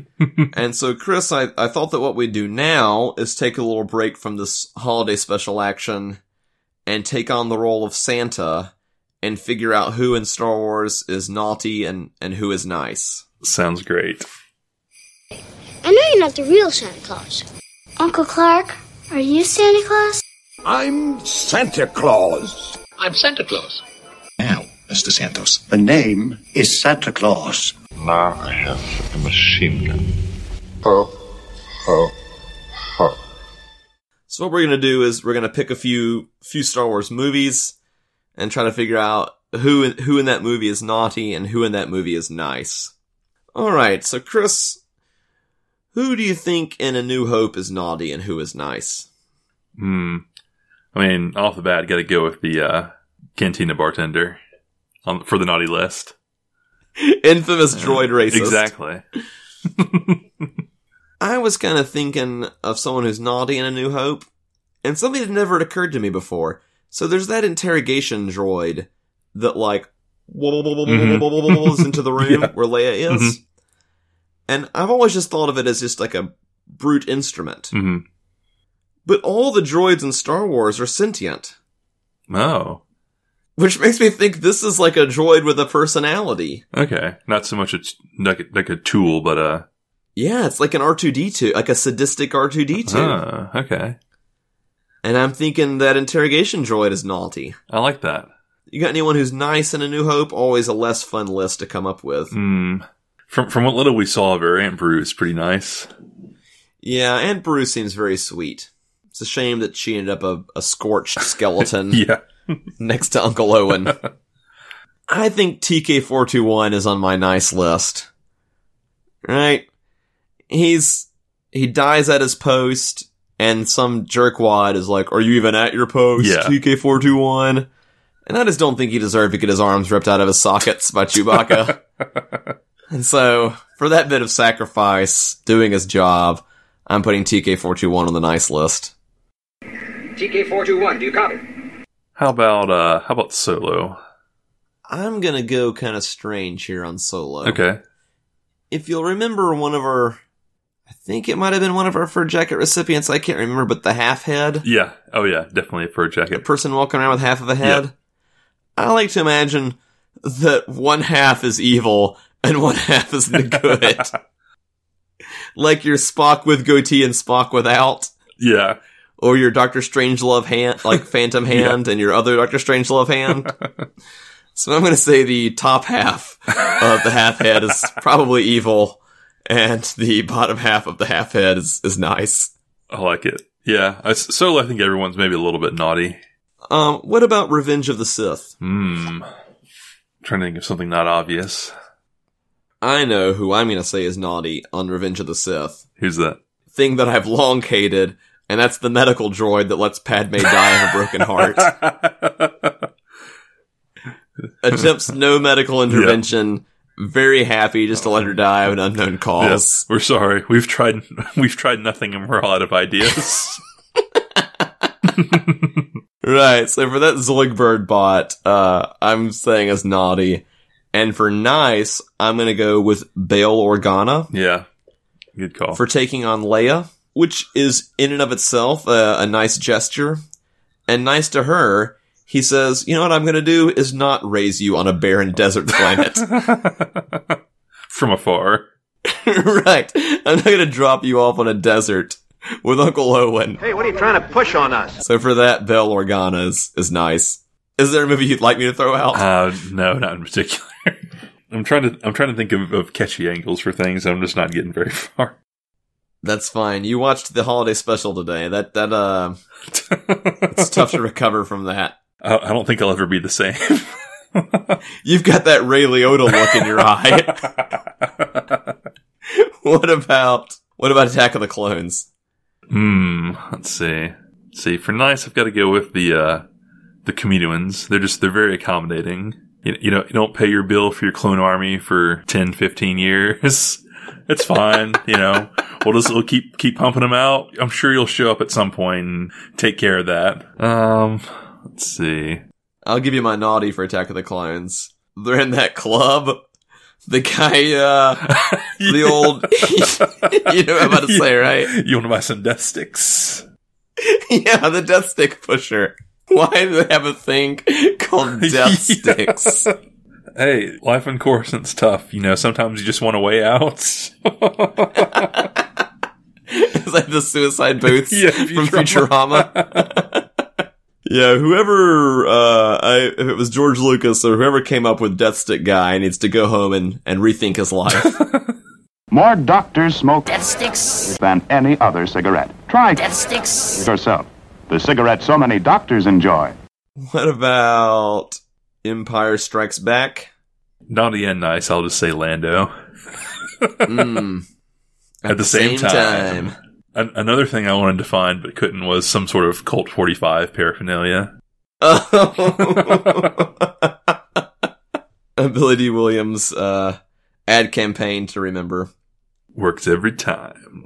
and so, Chris, I, I thought that what we'd do now is take a little break from this holiday special action and take on the role of Santa and figure out who in Star Wars is naughty and, and who is nice. Sounds great. I know you're not the real Santa Claus. Uncle Clark, are you Santa Claus? I'm Santa Claus. I'm Santa Claus. Now, Mr. Santos. The name is Santa Claus. Now I have a machine gun. Ho, ho, ho. So what we're gonna do is we're gonna pick a few few Star Wars movies and try to figure out who who in that movie is naughty and who in that movie is nice. All right, so Chris, who do you think in A New Hope is naughty and who is nice? Hmm. I mean, off the bat, got to go with the uh, cantina bartender on, for the naughty list. Infamous droid racist. Exactly. I was kind of thinking of someone who's naughty in A New Hope, and something that never occurred to me before. So there's that interrogation droid that like mm-hmm. into the room yeah. where Leia is. Mm-hmm. And I've always just thought of it as just like a brute instrument. Mm-hmm. But all the droids in Star Wars are sentient. Oh. Which makes me think this is like a droid with a personality. Okay. Not so much it's like a, like a tool, but uh Yeah, it's like an R2D2, like a sadistic R2D2. Ah, okay. And I'm thinking that interrogation droid is naughty. I like that. You got anyone who's nice in A New Hope? Always a less fun list to come up with. Hmm. From from what little we saw of her, Aunt Beru is pretty nice. Yeah, Aunt Beru seems very sweet. It's a shame that she ended up a, a scorched skeleton. yeah. next to Uncle Owen. I think TK421 is on my nice list. Right? He's, he dies at his post and some jerkwad is like, are you even at your post? Yeah. TK421. And I just don't think he deserved to get his arms ripped out of his sockets by Chewbacca. and so, for that bit of sacrifice, doing his job, I'm putting TK421 on the nice list. TK421, do you copy? How about uh how about Solo? I'm gonna go kind of strange here on Solo. Okay. If you'll remember one of our I think it might have been one of our fur jacket recipients, I can't remember, but the half head. Yeah. Oh yeah, definitely a fur jacket. The person walking around with half of a head. Yep. I like to imagine that one half is evil and one half is the good. like your Spock with goatee and Spock without. Yeah or your Doctor Strangelove hand, like Phantom hand, yeah. and your other Doctor Strangelove hand. so I'm going to say the top half of the half head is probably evil, and the bottom half of the half head is, is nice. I like it. Yeah, I, so I think everyone's maybe a little bit naughty. Um, what about Revenge of the Sith? Hmm. Trying to think of something not obvious. I know who I'm going to say is naughty on Revenge of the Sith. Who's that? Thing that I've long hated, and that's the medical droid that lets Padme die of a broken heart. Attempts no medical intervention. Yep. Very happy just to let her die of an unknown cause. Yes, we're sorry. We've tried. We've tried nothing, and we're all out of ideas. right. So for that Zoidberg bot, uh, I'm saying as naughty, and for nice, I'm gonna go with Bail Organa. Yeah. Good call. For taking on Leia which is in and of itself a, a nice gesture and nice to her. He says, "You know what I'm going to do is not raise you on a barren desert planet from afar." right. I'm not going to drop you off on a desert with Uncle Owen. Hey, what are you trying to push on us? So for that, Bail Organa is, is nice. Is there a movie you'd like me to throw out? Uh, no, not in particular. I'm trying to I'm trying to think of, of catchy angles for things. I'm just not getting very far. That's fine. You watched the holiday special today. That that uh, it's tough to recover from that. I, I don't think I'll ever be the same. You've got that Ray Liotta look in your eye. what about what about Attack of the Clones? Hmm. Let's see. Let's see, for nice, I've got to go with the uh, the Kaminoans. They're just they're very accommodating. You, you know, you don't pay your bill for your clone army for 10, 15 years. It's fine, you know. We'll just we'll keep keep pumping them out. I'm sure you'll show up at some point and take care of that. Um, let's see. I'll give you my naughty for Attack of the Clones. They're in that club. The guy, uh, the old, you know what I'm about to say, right? You want to buy some death sticks? yeah, the death stick pusher. Why do they have a thing called death sticks? Hey, life in Coruscant's tough. You know, sometimes you just want a way out. It's like the suicide booths Yeah, from Futurama. Futurama. yeah, whoever, uh, I, if it was George Lucas or whoever came up with Death Stick Guy needs to go home and, and rethink his life. More doctors smoke Death sticks. than any other cigarette. Try Death sticks. yourself. The cigarette so many doctors enjoy. what about Empire Strikes Back? Not the end nice, I'll just say Lando. Mm. At, the, same, time. An- another thing I wanted to find but couldn't was some sort of Colt 45 paraphernalia. A Billy Dee Williams, uh, ad campaign to remember. Works every time.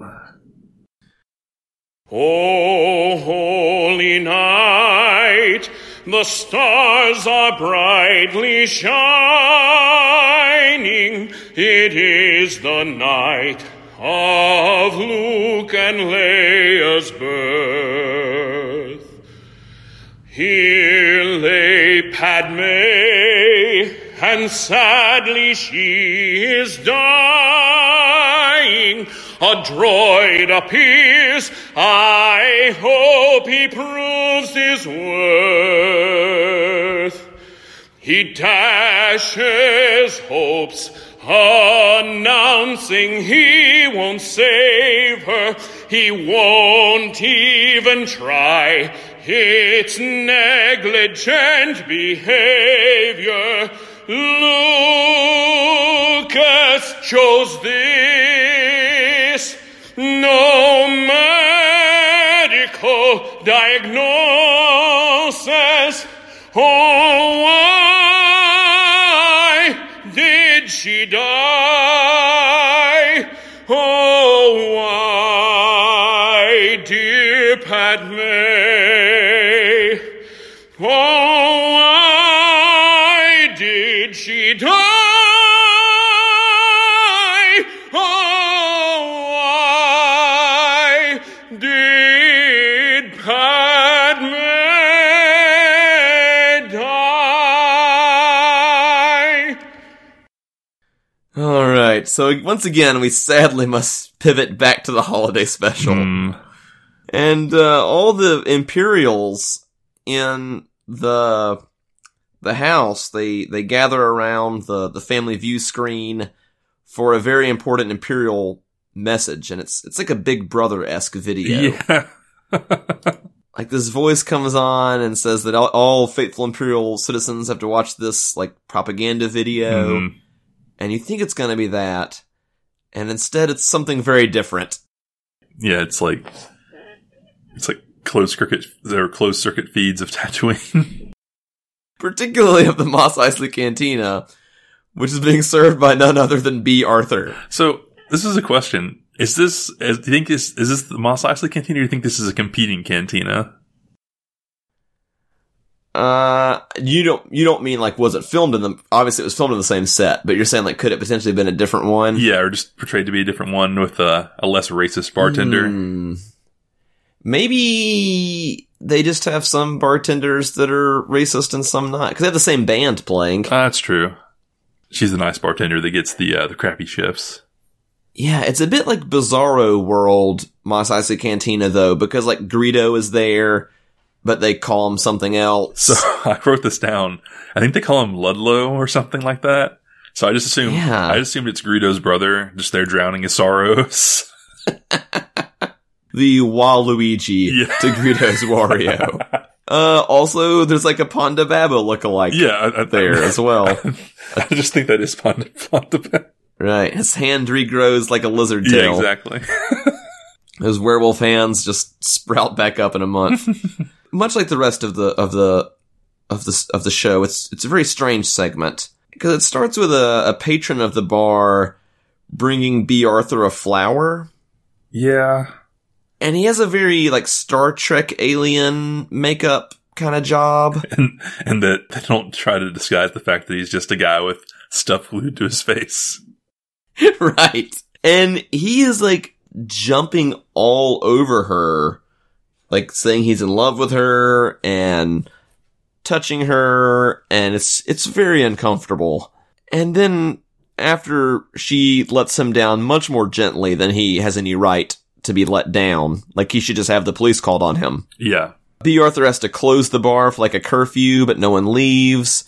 Oh, holy night, the stars are brightly shining. It is the night of Luke and Leia's birth. Here lay Padme, and sadly she is dying. A droid appears, I hope he proves his worth. He dashes hopes, announcing he won't save her. He won't even try. It's negligent behavior. Lucas chose this. No medical diagnosis. Oh, why did she die? Oh, why, dear Padme? Oh, she die? Oh, why did Padme die? All right. So once again, we sadly must pivot back to the holiday special. Hmm. And uh, all the Imperials in the the house, they they gather around the the family view screen for a very important Imperial message, and it's it's like a Big Brother esque video. Yeah. Like this voice comes on and says that all, all faithful Imperial citizens have to watch this like propaganda video, Mhm. and you think it's going to be that, and instead it's something very different. Yeah, it's like it's like closed circuit there are closed circuit feeds of Tatooine. particularly of the Mos Eisley Cantina, which is being served by none other than Bea Arthur. so this is a question. Is this is, do you think this is this the Mos Eisley cantina or do you think this is a competing cantina? Uh, you don't you don't mean like was it filmed in the obviously it was filmed in the same set, but you're saying like could it potentially have been a different one? Yeah, or just portrayed to be a different one with a, a less racist bartender. Hmm. Maybe they just have some bartenders that are racist and some not because they have the same band playing. Ah, that's true. She's the nice bartender that gets the uh, the crappy shifts. Yeah, it's a bit like Bizarro World Mos Eisley Cantina though, because like Greedo is there, but they call him something else. So I wrote this down. I think they call him Ludlow or something like that. So I just assumed Yeah. I just assumed it's Greedo's brother, just there drowning his sorrows. the Waluigi Yeah. to Greedo's Wario. Uh, also, there's like a Ponda Baba lookalike Yeah, I, I, there as well. I just think that is Ponda, Ponda right. His hand regrows like a lizard Yeah, tail. exactly. Those werewolf hands just sprout back up in a month. Much like the rest of the, of the, of the, of the show, it's, it's a very strange segment. Because it starts with a, a patron of the bar bringing Bea Arthur a flower. yeah. And he has a very, like, Star Trek alien makeup kind of job. And and that they don't try to disguise the fact that he's just a guy with stuff glued to his face. right. And he is like jumping all over her like saying he's in love with her and touching her and it's it's very uncomfortable. And then after she lets him down much more gently than he has any right to be let down, like he should just have the police called on him. Yeah. Bea Arthur has to close the bar for like a curfew, but no one leaves.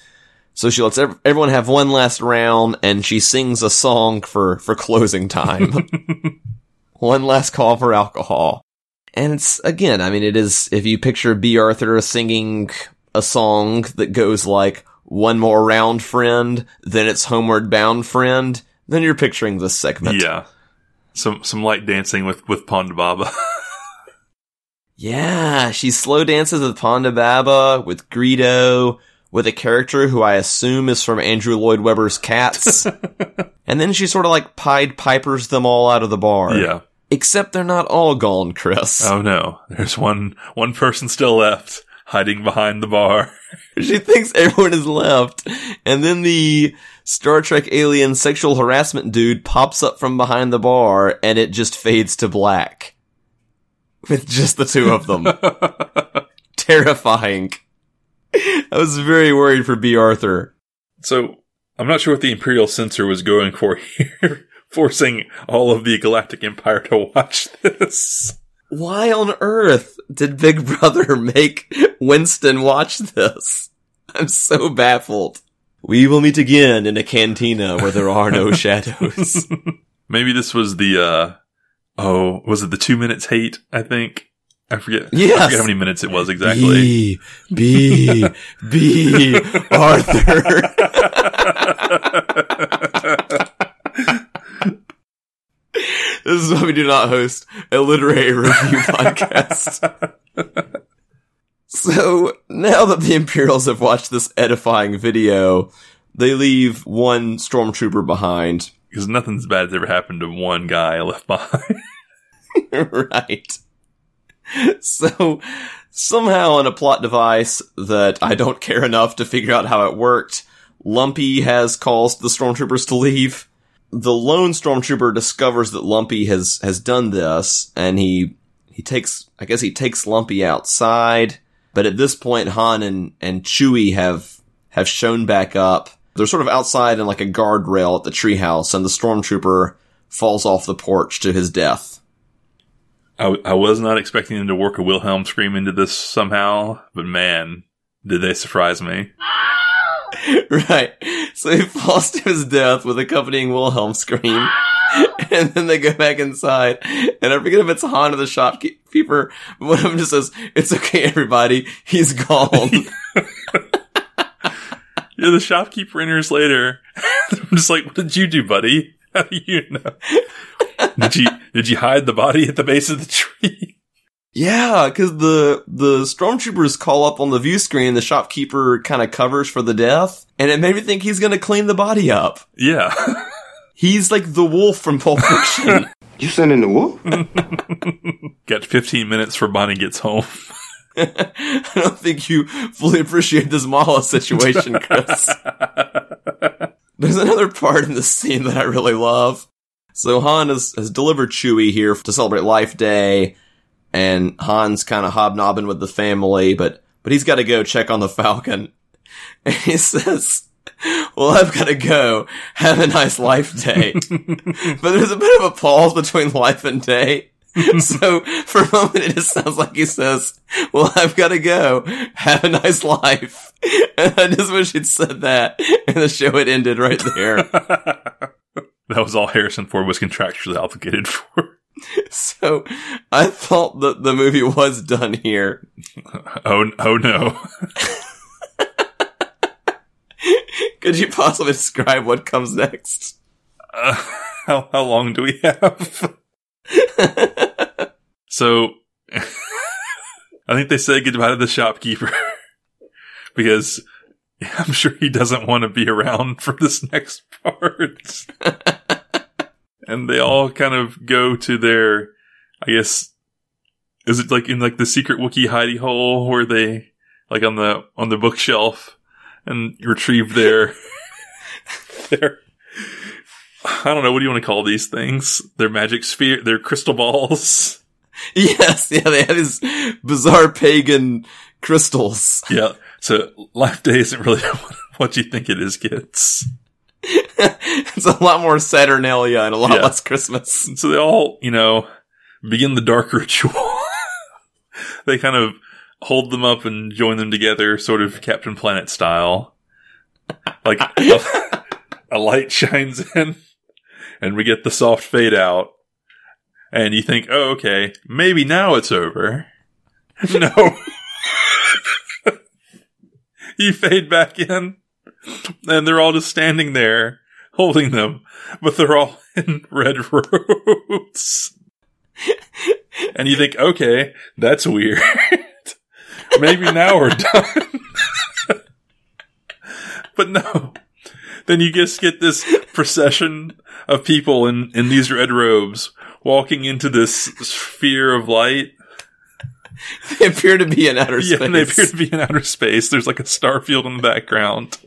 So she lets ev- everyone have one last round and she sings a song for, for closing time. one last call for alcohol. And it's, again, I mean, it is, if you picture Bea Arthur singing a song that goes like, one more round friend, then it's homeward bound friend, then you're picturing this segment. Yeah. Some some light dancing with with Ponda Baba. Yeah, she slow dances with Ponda Baba, with Greedo, with a character who I assume is from Andrew Lloyd Webber's Cats. and then she sort of like Pied Pipers them all out of the bar. yeah. Except they're not all gone, Chris. Oh no. There's one one person still left hiding behind the bar. she thinks everyone is left. And then the Star Trek alien sexual harassment dude pops up from behind the bar and it just fades to black. With just the two of them. Terrifying. I was very worried for Bea Arthur. So I'm not sure what the Imperial censor was going for here, forcing all of the Galactic Empire to watch this. Why on earth did Big Brother make Winston watch this? I'm so baffled. We will meet again in a cantina where there are no shadows. Maybe this was the uh oh, was it the two minutes hate, I think? I forget. I forget how many minutes it was exactly. B, B, B, Arthur. this is why we do not host a literary review podcast. so now that the Imperials have watched this edifying video, they leave one stormtrooper behind. Because nothing's bad has ever happened to one guy left behind. right. So somehow in a plot device that I don't care enough to figure out how it worked, Lumpy has caused the stormtroopers to leave. The lone stormtrooper discovers that Lumpy has has done this and he he takes I guess he takes Lumpy outside, but at this point Han and and Chewie have have shown back up. They're sort of outside in like a guardrail at the treehouse and the stormtrooper falls off the porch to his death. I, I was not expecting them to work a Wilhelm scream into this somehow, but man, did they surprise me. right. So he falls to his death with accompanying Wilhelm scream. And then they go back inside. And I forget if it's Han or the shopkeeper. But one of them just says, It's okay, everybody. He's gone. Yeah, the shopkeeper enters later. I'm just like, what did you do, buddy? How do you know? did you did you hide the body at the base of the tree? Yeah, because the, the stormtroopers call up on the view screen. The shopkeeper kind of covers for the death. And it made me think he's going to clean the body up. Yeah. He's like the wolf from Pulp Fiction. You sending the wolf? Got 15 minutes for Bonnie gets home. I don't think you fully appreciate this Mala situation, Chris. There's another part in this scene that I really love. So Han has, has delivered Chewie here to celebrate Life Day, and Han's kind of hobnobbing with the family, but but he's got to go check on the Falcon, and he says. Well, I've got to go. Have a nice life day. but there's a bit of a pause between life and day. so for a moment it just sounds like he says, well, I've got to go. Have a nice life. And I just wish he'd said that and the show had ended right there. That was all Harrison Ford was contractually obligated for. so I thought that the movie was done here. Oh, oh no. Could you possibly describe what comes next? Uh, how, how long do we have? so, I think they said goodbye to the shopkeeper because I'm sure he doesn't want to be around for this next part. And they all kind of go to their, I guess, is it like in like the secret Wookiee hidey hole where they, like on the, on the bookshelf and retrieve their, their, I don't know, what do you want to call these things? Their magic sphere, their crystal balls. Yes, yeah, they have these bizarre pagan crystals. Yeah. So Life Day isn't really what you think it is, kids. it's a lot more Saturnalia and a lot Yeah. less Christmas. So they all, you know, begin the dark ritual. they kind of hold them up and join them together, sort of Captain Planet style. Like a, a light shines in, and we get the soft fade out. And you think, oh, okay, maybe now it's over. No. you fade back in, and they're all just standing there, holding them, but they're all in red robes. and you think, okay, that's weird. Maybe now we're done. but no. Then you just get this procession of people in, in these red robes walking into this sphere of light. They appear to be in outer space. and they appear to be in outer space. There's like a star field in the background.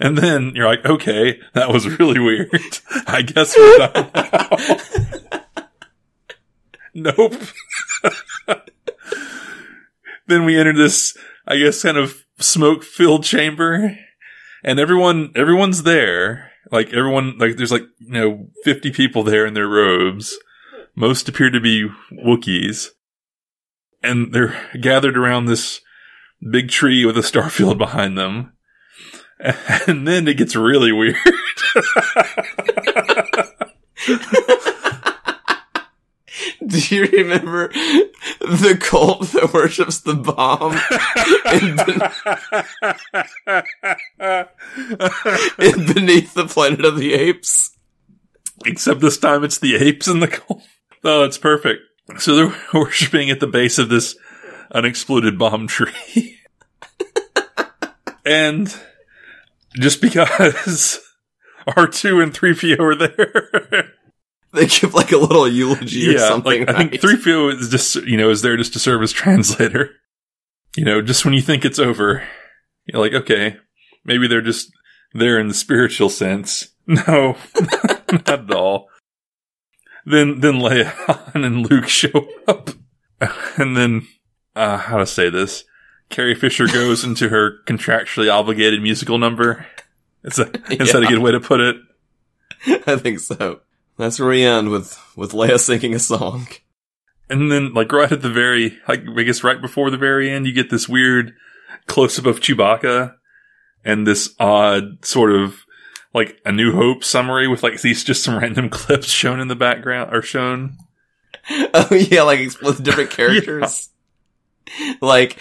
And then you're like, okay, that was really weird. I guess we're done nope. then we enter this, I guess, kind of smoke filled chamber and everyone, everyone's there. Like everyone, like there's like, you know, 50 people there in their robes. Most appear to be Wookiees. And they're gathered around this big tree with a star field behind them. And then it gets really weird. Do you remember the cult that worships the bomb in, Ben- in Beneath the Planet of the Apes? Except this time it's the apes in the cult. Oh, it's perfect. So they're worshipping at the base of this unexploded bomb tree. and just because R2 and 3PO are there. They give like a little eulogy or something. Like, I think 3PO is just, you know, is there just to serve as translator. You know, just when you think it's over, you're like, okay, maybe they're just there in the spiritual sense. No, not at all. Then, then Leia and Luke show up. And then, uh, how to say this? Carrie Fisher goes into her contractually obligated musical number. Is that, is that a good way to put it? I think so. That's where we end with with Leia singing a song. And then, like, right at the very, like, I guess right before the very end, you get this weird close up of Chewbacca and this odd sort of, like, a New Hope summary with, like, these just some random clips shown in the background, or shown. Oh yeah, like with different characters. Like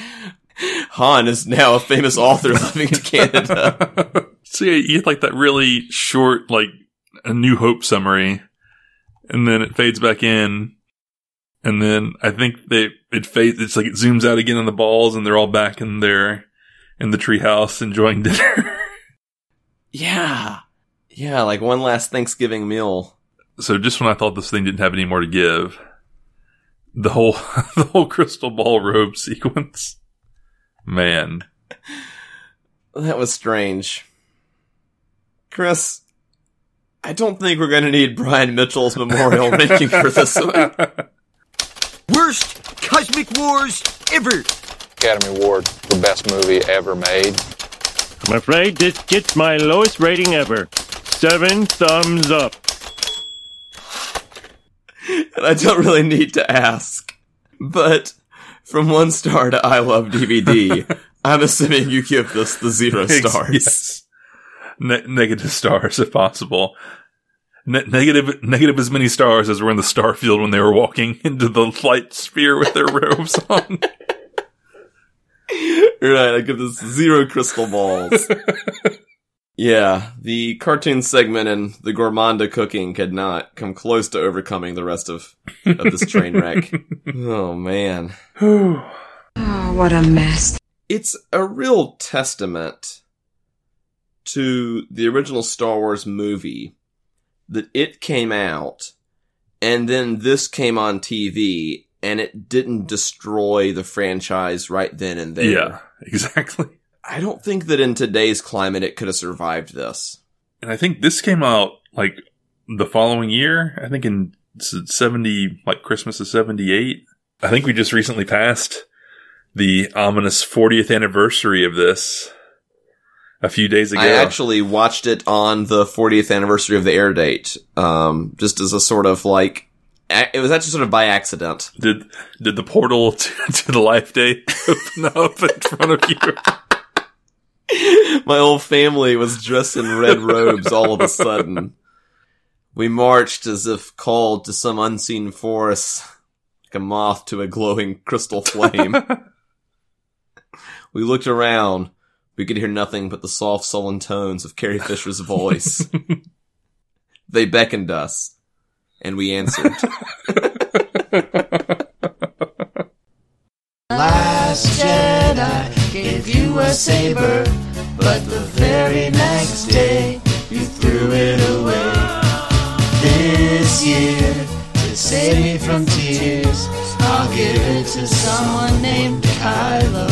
Han is now a famous author living in Canada. So yeah, you get, like, that really short, like, a New Hope summary, and then it fades back in. And then I think they, it fades, it's like it zooms out again on the balls and they're all back in there in the treehouse enjoying dinner. yeah. Yeah, like one last Thanksgiving meal. so just when I thought this thing didn't have any more to give, the whole the whole crystal ball robe sequence, man, That was strange. Chris, I don't think we're going to need Brian Mitchell's memorial ranking for this one. Worst Cosmic Wars ever. Academy Award for Best Movie Ever Made. I'm afraid this gets my lowest rating ever. Seven thumbs up. And I don't really need to ask. But from one star to I love DVD, I'm assuming you give this the zero stars. Yes. Ne- negative stars if possible. Ne- negative, negative as many stars as were in the star field when they were walking into the light sphere with their robes on. Right, I give this zero crystal balls. Yeah, the cartoon segment and the Gormaanda cooking could not come close to overcoming the rest of, of this train wreck. oh man. Oh, what a mess. It's a real testament to the original Star Wars movie that it came out and then this came on TV and it didn't destroy the franchise right then and there. Yeah, exactly. I don't think that in today's climate it could have survived this. And I think this came out like the following year. I think in 70, like Christmas of 78. I think we just recently passed the ominous 40th anniversary of this a few days ago. I actually watched it on the 40th anniversary of the air date, um, just as a sort of like, it was actually sort of by accident. Did did the portal to, to the life day open up in front of you? My whole family was dressed in red robes all of a sudden. We marched as if called to some unseen force, like a moth to a glowing crystal flame. we looked around. We could hear nothing but the soft, sullen tones of Carrie Fisher's voice. they beckoned us, and we answered. Last Jedi gave you a saber, but the very next day you threw it away. This year, to save me from tears, I'll give it to someone named Kylo.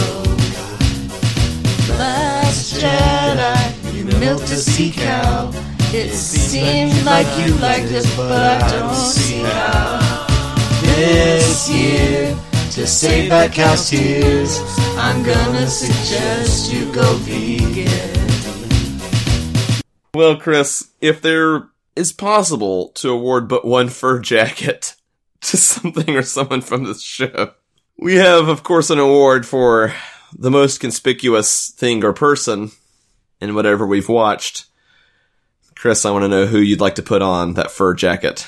Last Jedi, you milked a sea cow. It seemed like you liked it, but I don't see how. This year, to save that cow's tears, I'm gonna suggest you go vegan. Well, Chris, if there is possible to award but one fur jacket to something or someone from this show, we have, of course, an award for the most conspicuous thing or person in whatever we've watched. Chris, I want to know who you'd like to put on that fur jacket.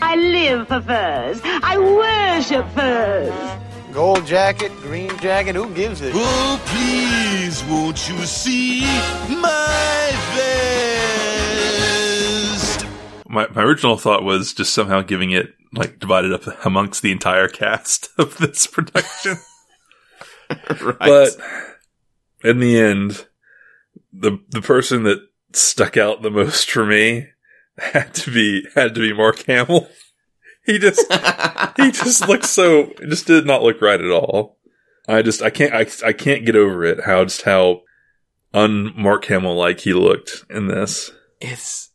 I live for furs. I worship furs. Gold jacket, green jacket, who gives it? Oh, please, won't you see my vest? My my original thought was just somehow giving it like divided up amongst the entire cast of this production. right. But in the end, the the person that stuck out the most for me had to be had to be Mark Hamill. He just he just looked so just did not look right at all. I just I can't I, I can't get over it how just how un Mark Hamill like he looked in this. It's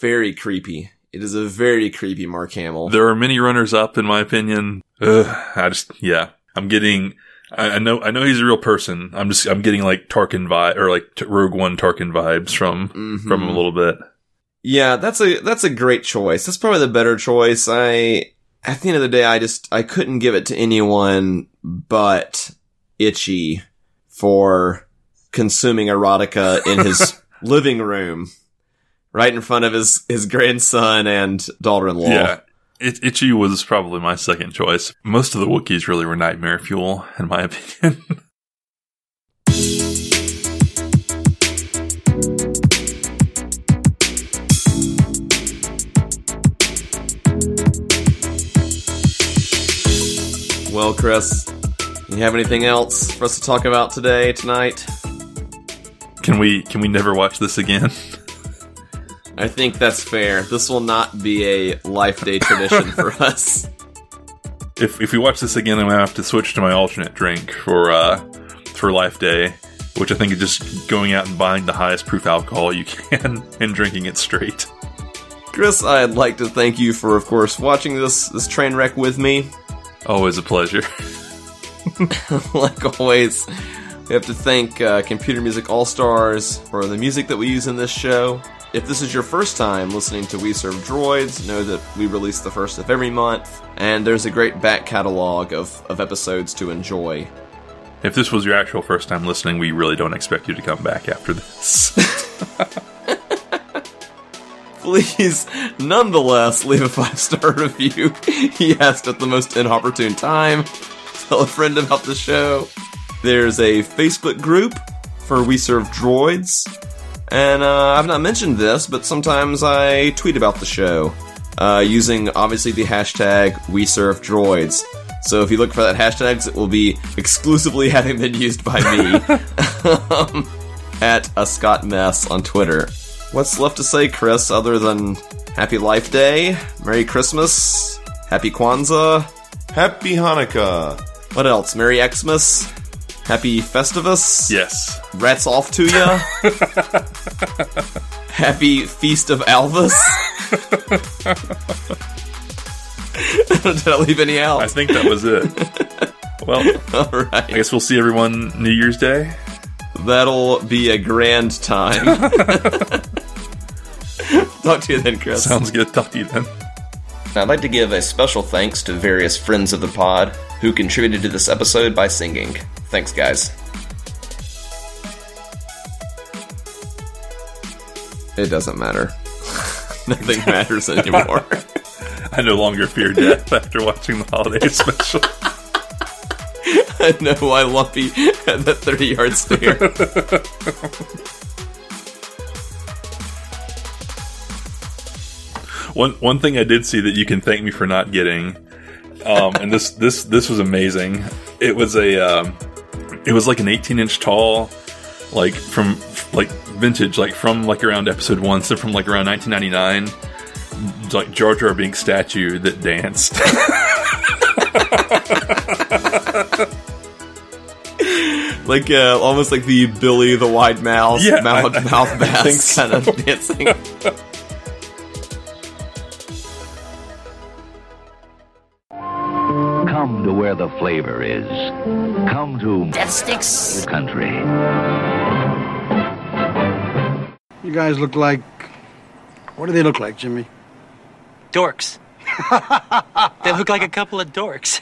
very creepy. It is a very creepy Mark Hamill. There are many runners up in my opinion. Ugh, I just yeah I'm getting I, know I know he's a real person. I'm just I'm getting like Tarkin vibe or like Rogue One Tarkin vibes from Mhm. from him a little bit. Yeah, that's a that's a great choice. That's probably the better choice. I at the end of the day, I just I couldn't give it to anyone but Itchy for consuming erotica in his living room, right in front of his his grandson and daughter-in-law. Yeah. It, Itchy was probably my second choice. Most of the Wookiees really were nightmare fuel, in my opinion. Well, Chris, you have anything else for us to talk about today, tonight? can we can we never watch this again? I think that's fair. This will not be a life day tradition for us. If if we watch this again, I'm gonna have to switch to my alternate drink for uh for Life Day, which I think is just going out and buying the highest proof alcohol you can and drinking it straight. Chris, I'd like to thank you for, of course, watching this this train wreck with me. Always a pleasure. like always, we have to thank uh, Computer Music All Stars for the music that we use in this show. If this is your first time listening to We Serve Droids, know that we release the first of every month, and there's a great back catalog of, of episodes to enjoy. If this was your actual first time listening, we really don't expect you to come back after this. Please, nonetheless, leave a five star review. he asked at the most inopportune time. Tell a friend about the show. There's a Facebook group for We Serve Droids. And uh, I've not mentioned this, but sometimes I tweet about the show uh, using obviously the hashtag We Serve Droids. So if you look for that hashtag, it will be exclusively having been used by me um, at a Scott Mess on Twitter. What's left to say, Chris, other than Happy Life Day, Merry Christmas, Happy Kwanzaa, Happy Hanukkah. What else? Merry Xmas, Happy Festivus. Yes. Rats off to ya. Happy Feast of Alvis. Did I leave any out? I think that was it. Well, All right. I guess we'll see everyone New Year's Day. That'll be a grand time. Talk to you then, Chris. Sounds good. Talk to you then. I'd like to give a special thanks to various friends of the pod who contributed to this episode by singing. Thanks, guys. It doesn't matter. Nothing matters anymore. I no longer fear death after watching the holiday special. I know why Lumpy had that 30 yard stare. One one thing I did see that you can thank me for not getting, um, and this this this was amazing. It was a um, it was like an 18 inch tall, like from like vintage, like from like around episode one, so from like around 1999, like Jar Jar Binks statue that danced. like uh, almost like the Billy the Wide Mouse Yeah, mouth, I- I- mouth I bass think so. kind of dancing. Come to where the flavor is. Come to Death sticks. country. You guys look like. What do they look like, Jimmy? Dorks. they look like a couple of dorks.